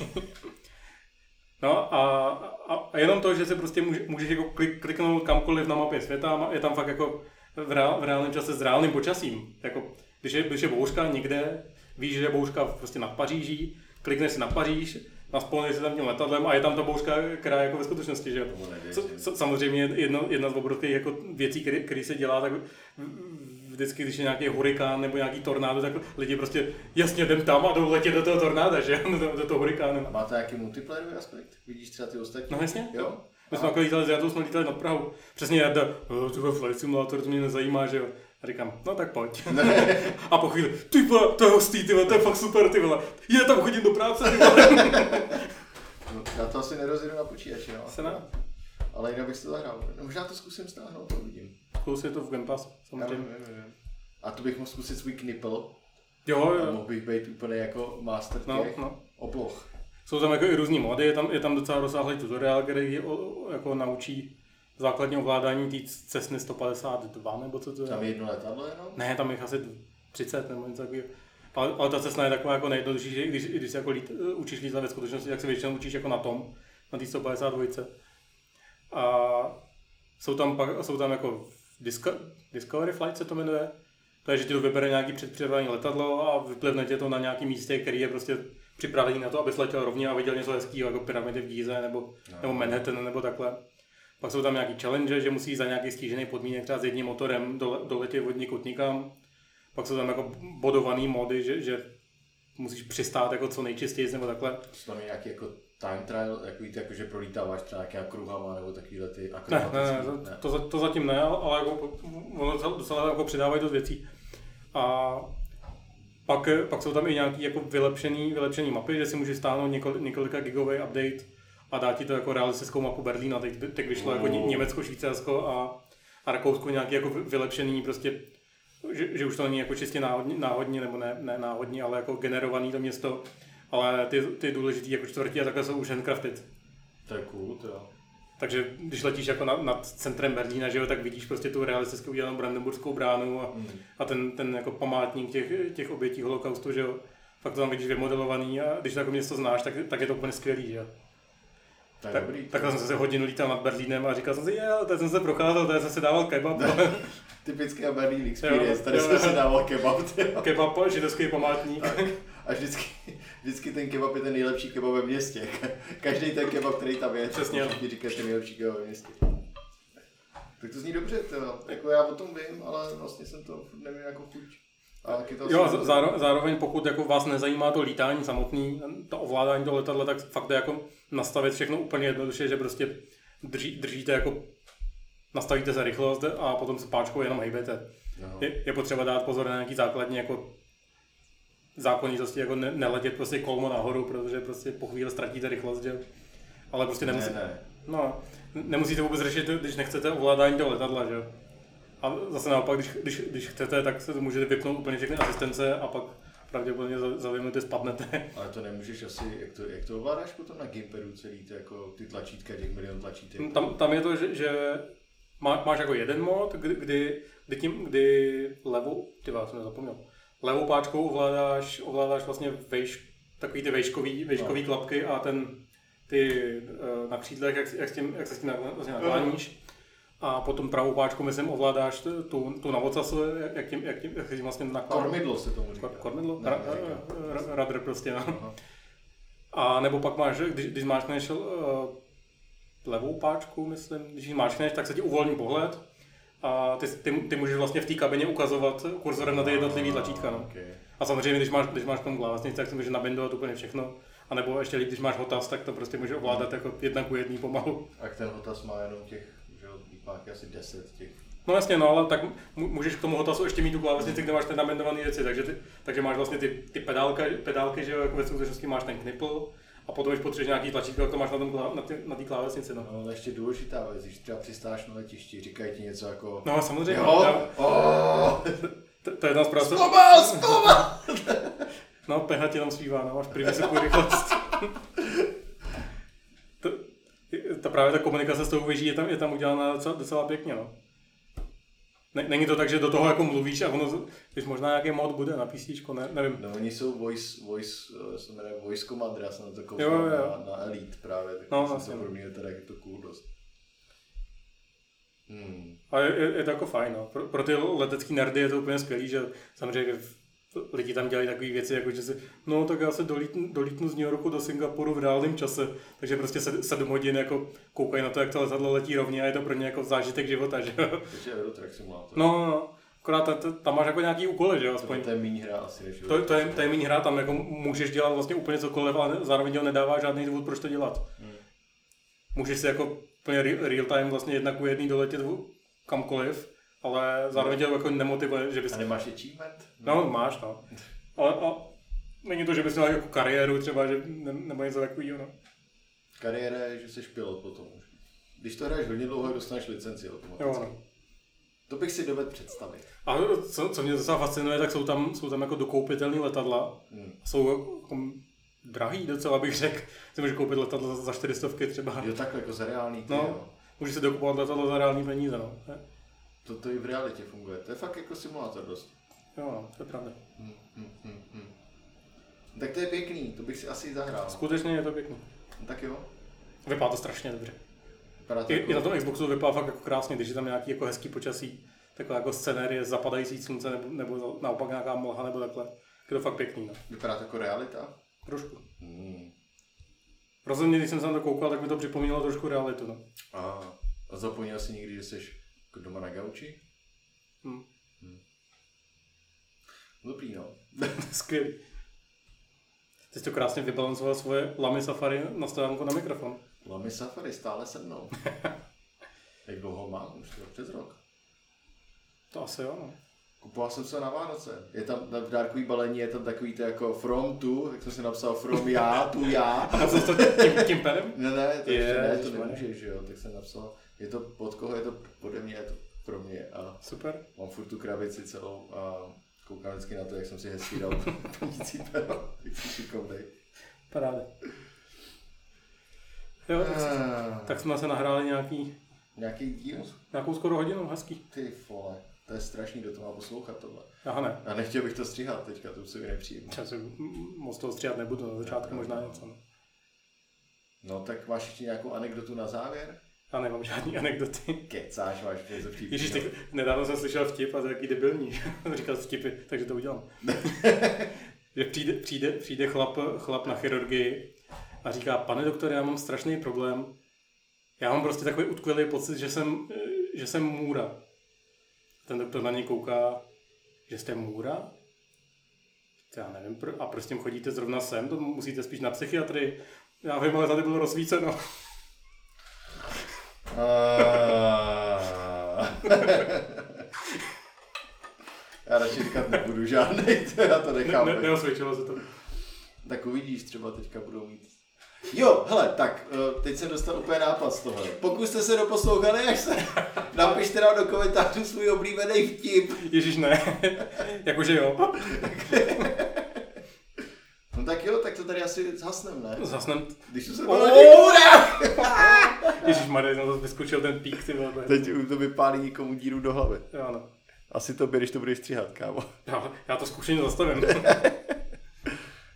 Speaker 2: No a, a, a jenom to, že se prostě může, můžeš jako klik, kliknout kamkoliv na mapě světa, je tam fakt jako v, reál, v reálném čase s reálným počasím. Jako, když je, když je bouřka někde, víš, že je bouřka prostě nad Paříží, klikneš si na Paříž, naspolneš se tam tím letadlem a je tam ta bouřka, která je jako ve skutečnosti, že jo. Samozřejmě jedna, jedna z obrovských jako věcí, které se dělá, tak vždycky, když je nějaký hurikán nebo nějaký tornádo, tak lidi prostě jasně jdem tam a jdou letět do toho tornáda, že do, do toho hurikánu.
Speaker 1: Máte nějaký multiplayerový aspekt? Vidíš třeba ty ostatní?
Speaker 2: No jasně.
Speaker 1: Jo?
Speaker 2: My jsme jako lítali s Jadou, jsme lítali nad Prahou. Přesně Jarda, "Eh, tyhle flight simulator, to mě nezajímá, že jo. A říkám, no tak pojď. a po chvíli, ty vole, to je hustý, ty vole, to je fakt super, ty vole. Já tam chodím do práce, ty vole.
Speaker 1: No, já to asi nerozjedu na počítači, no.
Speaker 2: Se ne?
Speaker 1: Ale jinak bych si to zahrál. No, možná to zkusím stáhnout, to uvidím.
Speaker 2: Plus je to v Game Pass,
Speaker 1: Já
Speaker 2: samozřejmě.
Speaker 1: A to bych mohl zkusit svůj knipl.
Speaker 2: Jo,
Speaker 1: A
Speaker 2: jo.
Speaker 1: mohl bych být úplně jako master
Speaker 2: No,
Speaker 1: těch
Speaker 2: no.
Speaker 1: obloh.
Speaker 2: Jsou tam jako i různý mody, je tam, je tam docela rozsáhlý tutoriál, který o, o- jako naučí základní ovládání té Cessny 152, nebo co to je?
Speaker 1: Tam je jedno letadlo jenom?
Speaker 2: Ne, tam je asi 30 nebo něco takového. Ale, ale ta cesta je taková jako nejjednodušší, že když, když se jako lít, učíš lítat ve skutečnosti, tak se většinou učíš jako na tom, na té 152. A jsou tam, pak, jsou tam jako Disco, Discovery Flight se to jmenuje. To je, že ti to vybere nějaký předpřipravené letadlo a vyplivne tě to na nějakém místě, který je prostě připravený na to, aby letěl rovně a viděl něco hezkého, jako pyramidy v Gize nebo,
Speaker 1: No.
Speaker 2: nebo Manhattan nebo takhle. Pak jsou tam nějaký challenge, že musí za nějaký stížený podmínek třeba s jedním motorem dole, doletět od někud nikam. Pak jsou tam jako bodovaný mody, že, že musíš přistát jako co nejčistěji nebo takhle.
Speaker 1: Jsou tam nějaký jako time trial, takový ty, jako že prolítáváš třeba nějakýma kruhama nebo takovýhle ty
Speaker 2: Ne, ne,
Speaker 1: akrobatický.
Speaker 2: ne, to, to, zatím ne, ale jako, ono docela- jako přidávají dost věcí. A pak, pak jsou tam i nějaký jako vylepšený, vylepšený mapy, že si můžeš stáhnout několik, několika gigový update a dá ti to jako realistickou mapu Berlína. Teď, teď vyšlo jako Ně- Německo, Švýcarsko a, a Rakousko nějaký jako vy- vylepšený prostě že, že už to není jako čistě náhodně, náhodně nebo ne, ne náhodně, ale jako generovaný to město, ale ty, ty důležitý jako čtvrtí a takhle jsou už handcrafted.
Speaker 1: To je cool, to jo.
Speaker 2: Takže když letíš jako nad, nad centrem Berlína, že jo, tak vidíš prostě tu realisticky udělanou Brandenburskou bránu a,
Speaker 1: Hmm.
Speaker 2: a ten, ten jako památník těch, těch obětí holokaustu, že jo. Fakt to tam vidíš vymodelovaný a když to jako město znáš, tak, tak je to úplně skvělý, že jo.
Speaker 1: Je
Speaker 2: Tak,
Speaker 1: dobrý.
Speaker 2: takhle jsem se hodinu lítal nad Berlínem a říkal jsem si, je, tady jsem se procházel, tady jsem si dával kebab,
Speaker 1: Typický Berlin Experience,
Speaker 2: Jo,
Speaker 1: tady
Speaker 2: jo,
Speaker 1: jsem
Speaker 2: jo.
Speaker 1: si dával kebab. jo.
Speaker 2: kebab, židovský památník.
Speaker 1: A vždycky, vždycky ten kebab je ten nejlepší kebab ve městě. Každý ten kebab, který tam je,
Speaker 2: Přesně.
Speaker 1: tak všichni říkají ten nejlepší kebab ve městě. Tak to zní dobře, to. Jako já o tom vím, ale vlastně jsem to neměl jako chuť.
Speaker 2: Jo, záro- zároveň pokud jako vás nezajímá to lítání samotný, to ovládání toho letadla, tak fakt je jako nastavit všechno úplně jednoduše, že prostě drží, držíte jako nastavíte se rychlost a potom se páčkou jenom hejbete.
Speaker 1: No.
Speaker 2: Je, je potřeba dát pozor na nějaký základní jako zákonitosti, jako ne, neletět prostě kolmo nahoru, protože prostě po chvíli ztratíte rychlost, že? Ale prostě nemusí,
Speaker 1: Ne, ne.
Speaker 2: No, nemusíte vůbec řešit, když nechcete ovládání toho letadla, že. A zase naopak, když, když, když chcete, tak se to můžete vypnout úplně všechny asistence a pak pravděpodobně za, za dvě minuty spadnete.
Speaker 1: Ale to nemůžeš asi, jak to, jak to ovládáš potom na gamepadu celý, ty, jako ty tlačítka, těch milion tlačítek.
Speaker 2: Tam, tam je to, že, že má, máš jako jeden mod, kdy, kdy, kdy, tím, kdy levou, ty já jsem nezapomněl, levou páčkou ovládáš, ovládáš vlastně vejš, takový ty vejškový, vejškový
Speaker 1: No.
Speaker 2: klapky a ten, ty eh, na křídlech, jak, jak, s tím, jak se s tím vlastně nakláníš. A potom pravou páčkou, myslím, ovládáš tu, tu, tu na ocasu, jak, tím, jak tím, jak se tím vlastně nakláníš.
Speaker 1: Kormidlo se tomu říká.
Speaker 2: Kor- Kormidlo?
Speaker 1: Ne,
Speaker 2: Ra,
Speaker 1: neříká.
Speaker 2: ra, radr prostě, no.
Speaker 1: Aha.
Speaker 2: A nebo pak máš, když, když máčkneš uh, levou páčku, myslím, když ji máčkneš, tak se ti uvolní pohled a ty, ty, ty můžeš vlastně v té kabině ukazovat kurzorem na ty jednotlivé tlačítka. No.
Speaker 1: Okay.
Speaker 2: A samozřejmě, když máš, když máš tomu klávesnici, tak si můžeš nabindovat úplně všechno. A nebo ještě líp, když máš hotas, tak to prostě můžeš ovládat jako jedna ku jedný pomalu.
Speaker 1: A ten hotas má jenom těch, že má asi 10 těch.
Speaker 2: No jasně, no, ale tak můžeš k tomu hotasu ještě mít tu klávesnici, kde máš ten nabindovaný věci, takže, ty, takže máš vlastně ty, ty pedálka, pedálky, že jo, jako ve skutečnosti máš ten knipl, a potom, když potřebuješ nějaký tlačítko, tak to máš na, tom, na, na té klávesnici, no.
Speaker 1: No, ale ještě důležitá věc, když třeba přistáš na letišti, říkají ti něco jako...
Speaker 2: No samozřejmě,
Speaker 1: Jo,
Speaker 2: jo,
Speaker 1: oh,
Speaker 2: to, to je jedna z práce.
Speaker 1: zpomal, zpomal!
Speaker 2: No, peha ti tam svívá, no, máš vysokou rychlost. to, ta právě ta komunikace s tou věží je tam, je tam udělána docela, docela pěkně, no. Ne, není to tak, že do toho jako mluvíš a ono, když možná nějaký mod bude na PC, ne, nevím.
Speaker 1: No oni jsou voice, voice, eh, se jmenuje Voice Commander, já jsem na to
Speaker 2: Jo,
Speaker 1: koukal
Speaker 2: jo.
Speaker 1: na, na Elite právě, tak
Speaker 2: No,
Speaker 1: jsem to pro mě teda je to cool dost. Hmm.
Speaker 2: A je, je, je to jako fajn, no. Pro, pro ty letecký nerdy je to úplně skvělý, že samozřejmě v- lidi tam dělají takové věci, jako že si, no tak já se dolítnu, dolítnu z New Yorku do Singapuru v reálném čase, takže prostě sed- sedm hodin jako koukají na to, jak to letadlo letí rovně a je to pro ně jako zážitek života, že jo.
Speaker 1: Takže Eurotrack Simulator.
Speaker 2: No, no, no. akorát ta- ta- tam máš jako nějaký úkoly, že jo, aspoň.
Speaker 1: to je méně hra asi než
Speaker 2: To, to, je, to je méně hra, tam jako můžeš dělat vlastně úplně cokoliv, ale zároveň to nedává žádný důvod, proč to dělat.
Speaker 1: Hmm.
Speaker 2: Můžeš si jako úplně re- real time vlastně jedna ku jedný doletět kamkoliv, ale zároveň tě jako nemotivuje, že bys...
Speaker 1: A nemáš achievement?
Speaker 2: No, máš, no. Ale a není to, že bys měl jako kariéru třeba, že, ne, nebo něco takového, no.
Speaker 1: Kariéra je, že jsi pilot potom už. Když to hraješ hodně dlouho, dostaneš licenci
Speaker 2: Jo,
Speaker 1: automaticky.
Speaker 2: no.
Speaker 1: To bych si dovedl představit.
Speaker 2: A co, co mě docela fascinuje, tak jsou tam, jsou tam jako dokoupitelné letadla.
Speaker 1: Hmm.
Speaker 2: Jsou jako drahý docela, bych řekl. Si můžeš koupit letadlo za 400 třeba.
Speaker 1: Jo, takhle jako za reálný ty,
Speaker 2: No.
Speaker 1: jo.
Speaker 2: Můžeš si dokupovat letadlo za reální peníze, no. Ne?
Speaker 1: To, to i v realitě funguje. To je fakt jako simulátor dost.
Speaker 2: Jo, no, to je pravda.
Speaker 1: Hmm, hmm, hmm, hmm. Tak to je pěkný, to bych si asi zahrál.
Speaker 2: Skutečně je to pěkný.
Speaker 1: No, tak jo.
Speaker 2: Vypadá to strašně dobře.
Speaker 1: Vypadá to
Speaker 2: I,
Speaker 1: jako...
Speaker 2: I na tom Xboxu to vypadá fakt jako krásně, když je tam nějaký jako hezký počasí, taková jako scenérie zapadající slunce nebo, nebo naopak nějaká mlha nebo takhle. Je to fakt pěkný, no.
Speaker 1: Vypadá to jako realita?
Speaker 2: Trošku.
Speaker 1: Hmm.
Speaker 2: Rozhodně, když jsem se na to koukal, tak mi to připomínalo trošku realitu, no.
Speaker 1: A, a zapomněl jsi někdy, že jsi doma na gauči?
Speaker 2: Hm.
Speaker 1: Dobrý, no.
Speaker 2: Skvělý. Ty jsi to krásně vybalancoval svoje Lamy Safari na stránku na mikrofon.
Speaker 1: Lamy Safari stále se mnou. Jak dlouho mám? Už to přes rok.
Speaker 2: To asi jo, no.
Speaker 1: Kupoval jsem se na Vánoce. Je tam v dárkový balení, je tam takový to jako from to, jak jsem si napsal from já, tu já.
Speaker 2: A co to tím, tím perem?
Speaker 1: Ne, ne, to ještě ne, to nemůžeš, že jo, tak jsem napsal, je to pod koho, je to pode mě, je to pro mě a
Speaker 2: Super.
Speaker 1: mám furt tu krabici celou a koukám vždycky na to, jak jsem si hezky dal plnící pero, jak jsem šikovnej.
Speaker 2: Paráda. Jo, tak,
Speaker 1: Ah,
Speaker 2: tak jsme se nahráli nějaký,
Speaker 1: Nějaký díl?
Speaker 2: nějakou skoro hodinu, hezký.
Speaker 1: Ty vole, to je strašný, kdo to má poslouchat tohle.
Speaker 2: Aha ne,
Speaker 1: A nechtěl bych to stříhat teďka, to už se mi nepříjemné.
Speaker 2: já si moc toho stříhat nebudu, na začátku možná něco. No.
Speaker 1: No tak máš ještě nějakou anekdotu na závěr?
Speaker 2: Já nemám žádný anekdoty.
Speaker 1: Kecáš, máš něco vtipného.
Speaker 2: Ježíš, tak nedávno jsem slyšel vtip a to je jaký debilní. Říkal vtipy, takže to udělám. že přijde, přijde, přijde chlap, chlap na chirurgii a říká, pane doktore, já mám strašný problém. Já mám prostě takový utkvělý pocit, že jsem, že jsem můra. Ten doktor na něj kouká, že jste můra? Já nevím, a tím chodíte zrovna sem? To musíte spíš na psychiatrii. Já vím, ale tady bylo rozsvíceno.
Speaker 1: Ah. Já radši říkat nebudu žádnej, to já to
Speaker 2: Ne,
Speaker 1: nechám.
Speaker 2: ne, neosvědčilo se to.
Speaker 1: Tak uvidíš, třeba teďka budou mít. Jo, hele, tak, eh, teď jsem dostal úplně nápad z toho. Pokud jste se doposlouchali, až se napište nám do komentářů svůj oblíbený vtip.
Speaker 2: Ježíš ne. Jakože jo.
Speaker 1: No tak jo, tak to tady asi zhasnem, ne?
Speaker 2: Zasnem.
Speaker 1: Když to se
Speaker 2: Oh! Ježíš Marie, no to vyskočil ten pík, ty vole.
Speaker 1: Teď to vypálí někomu díru do hlavy.
Speaker 2: Jo, no.
Speaker 1: Asi to když to budeš stříhat, kámo.
Speaker 2: Já, já to zkušeně zastavím.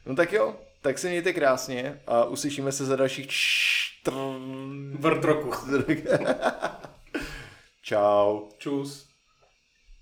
Speaker 1: No tak jo, tak se mějte krásně a uslyšíme se za dalších čtr...
Speaker 2: Vrt roku.
Speaker 1: Čau.
Speaker 2: Čus.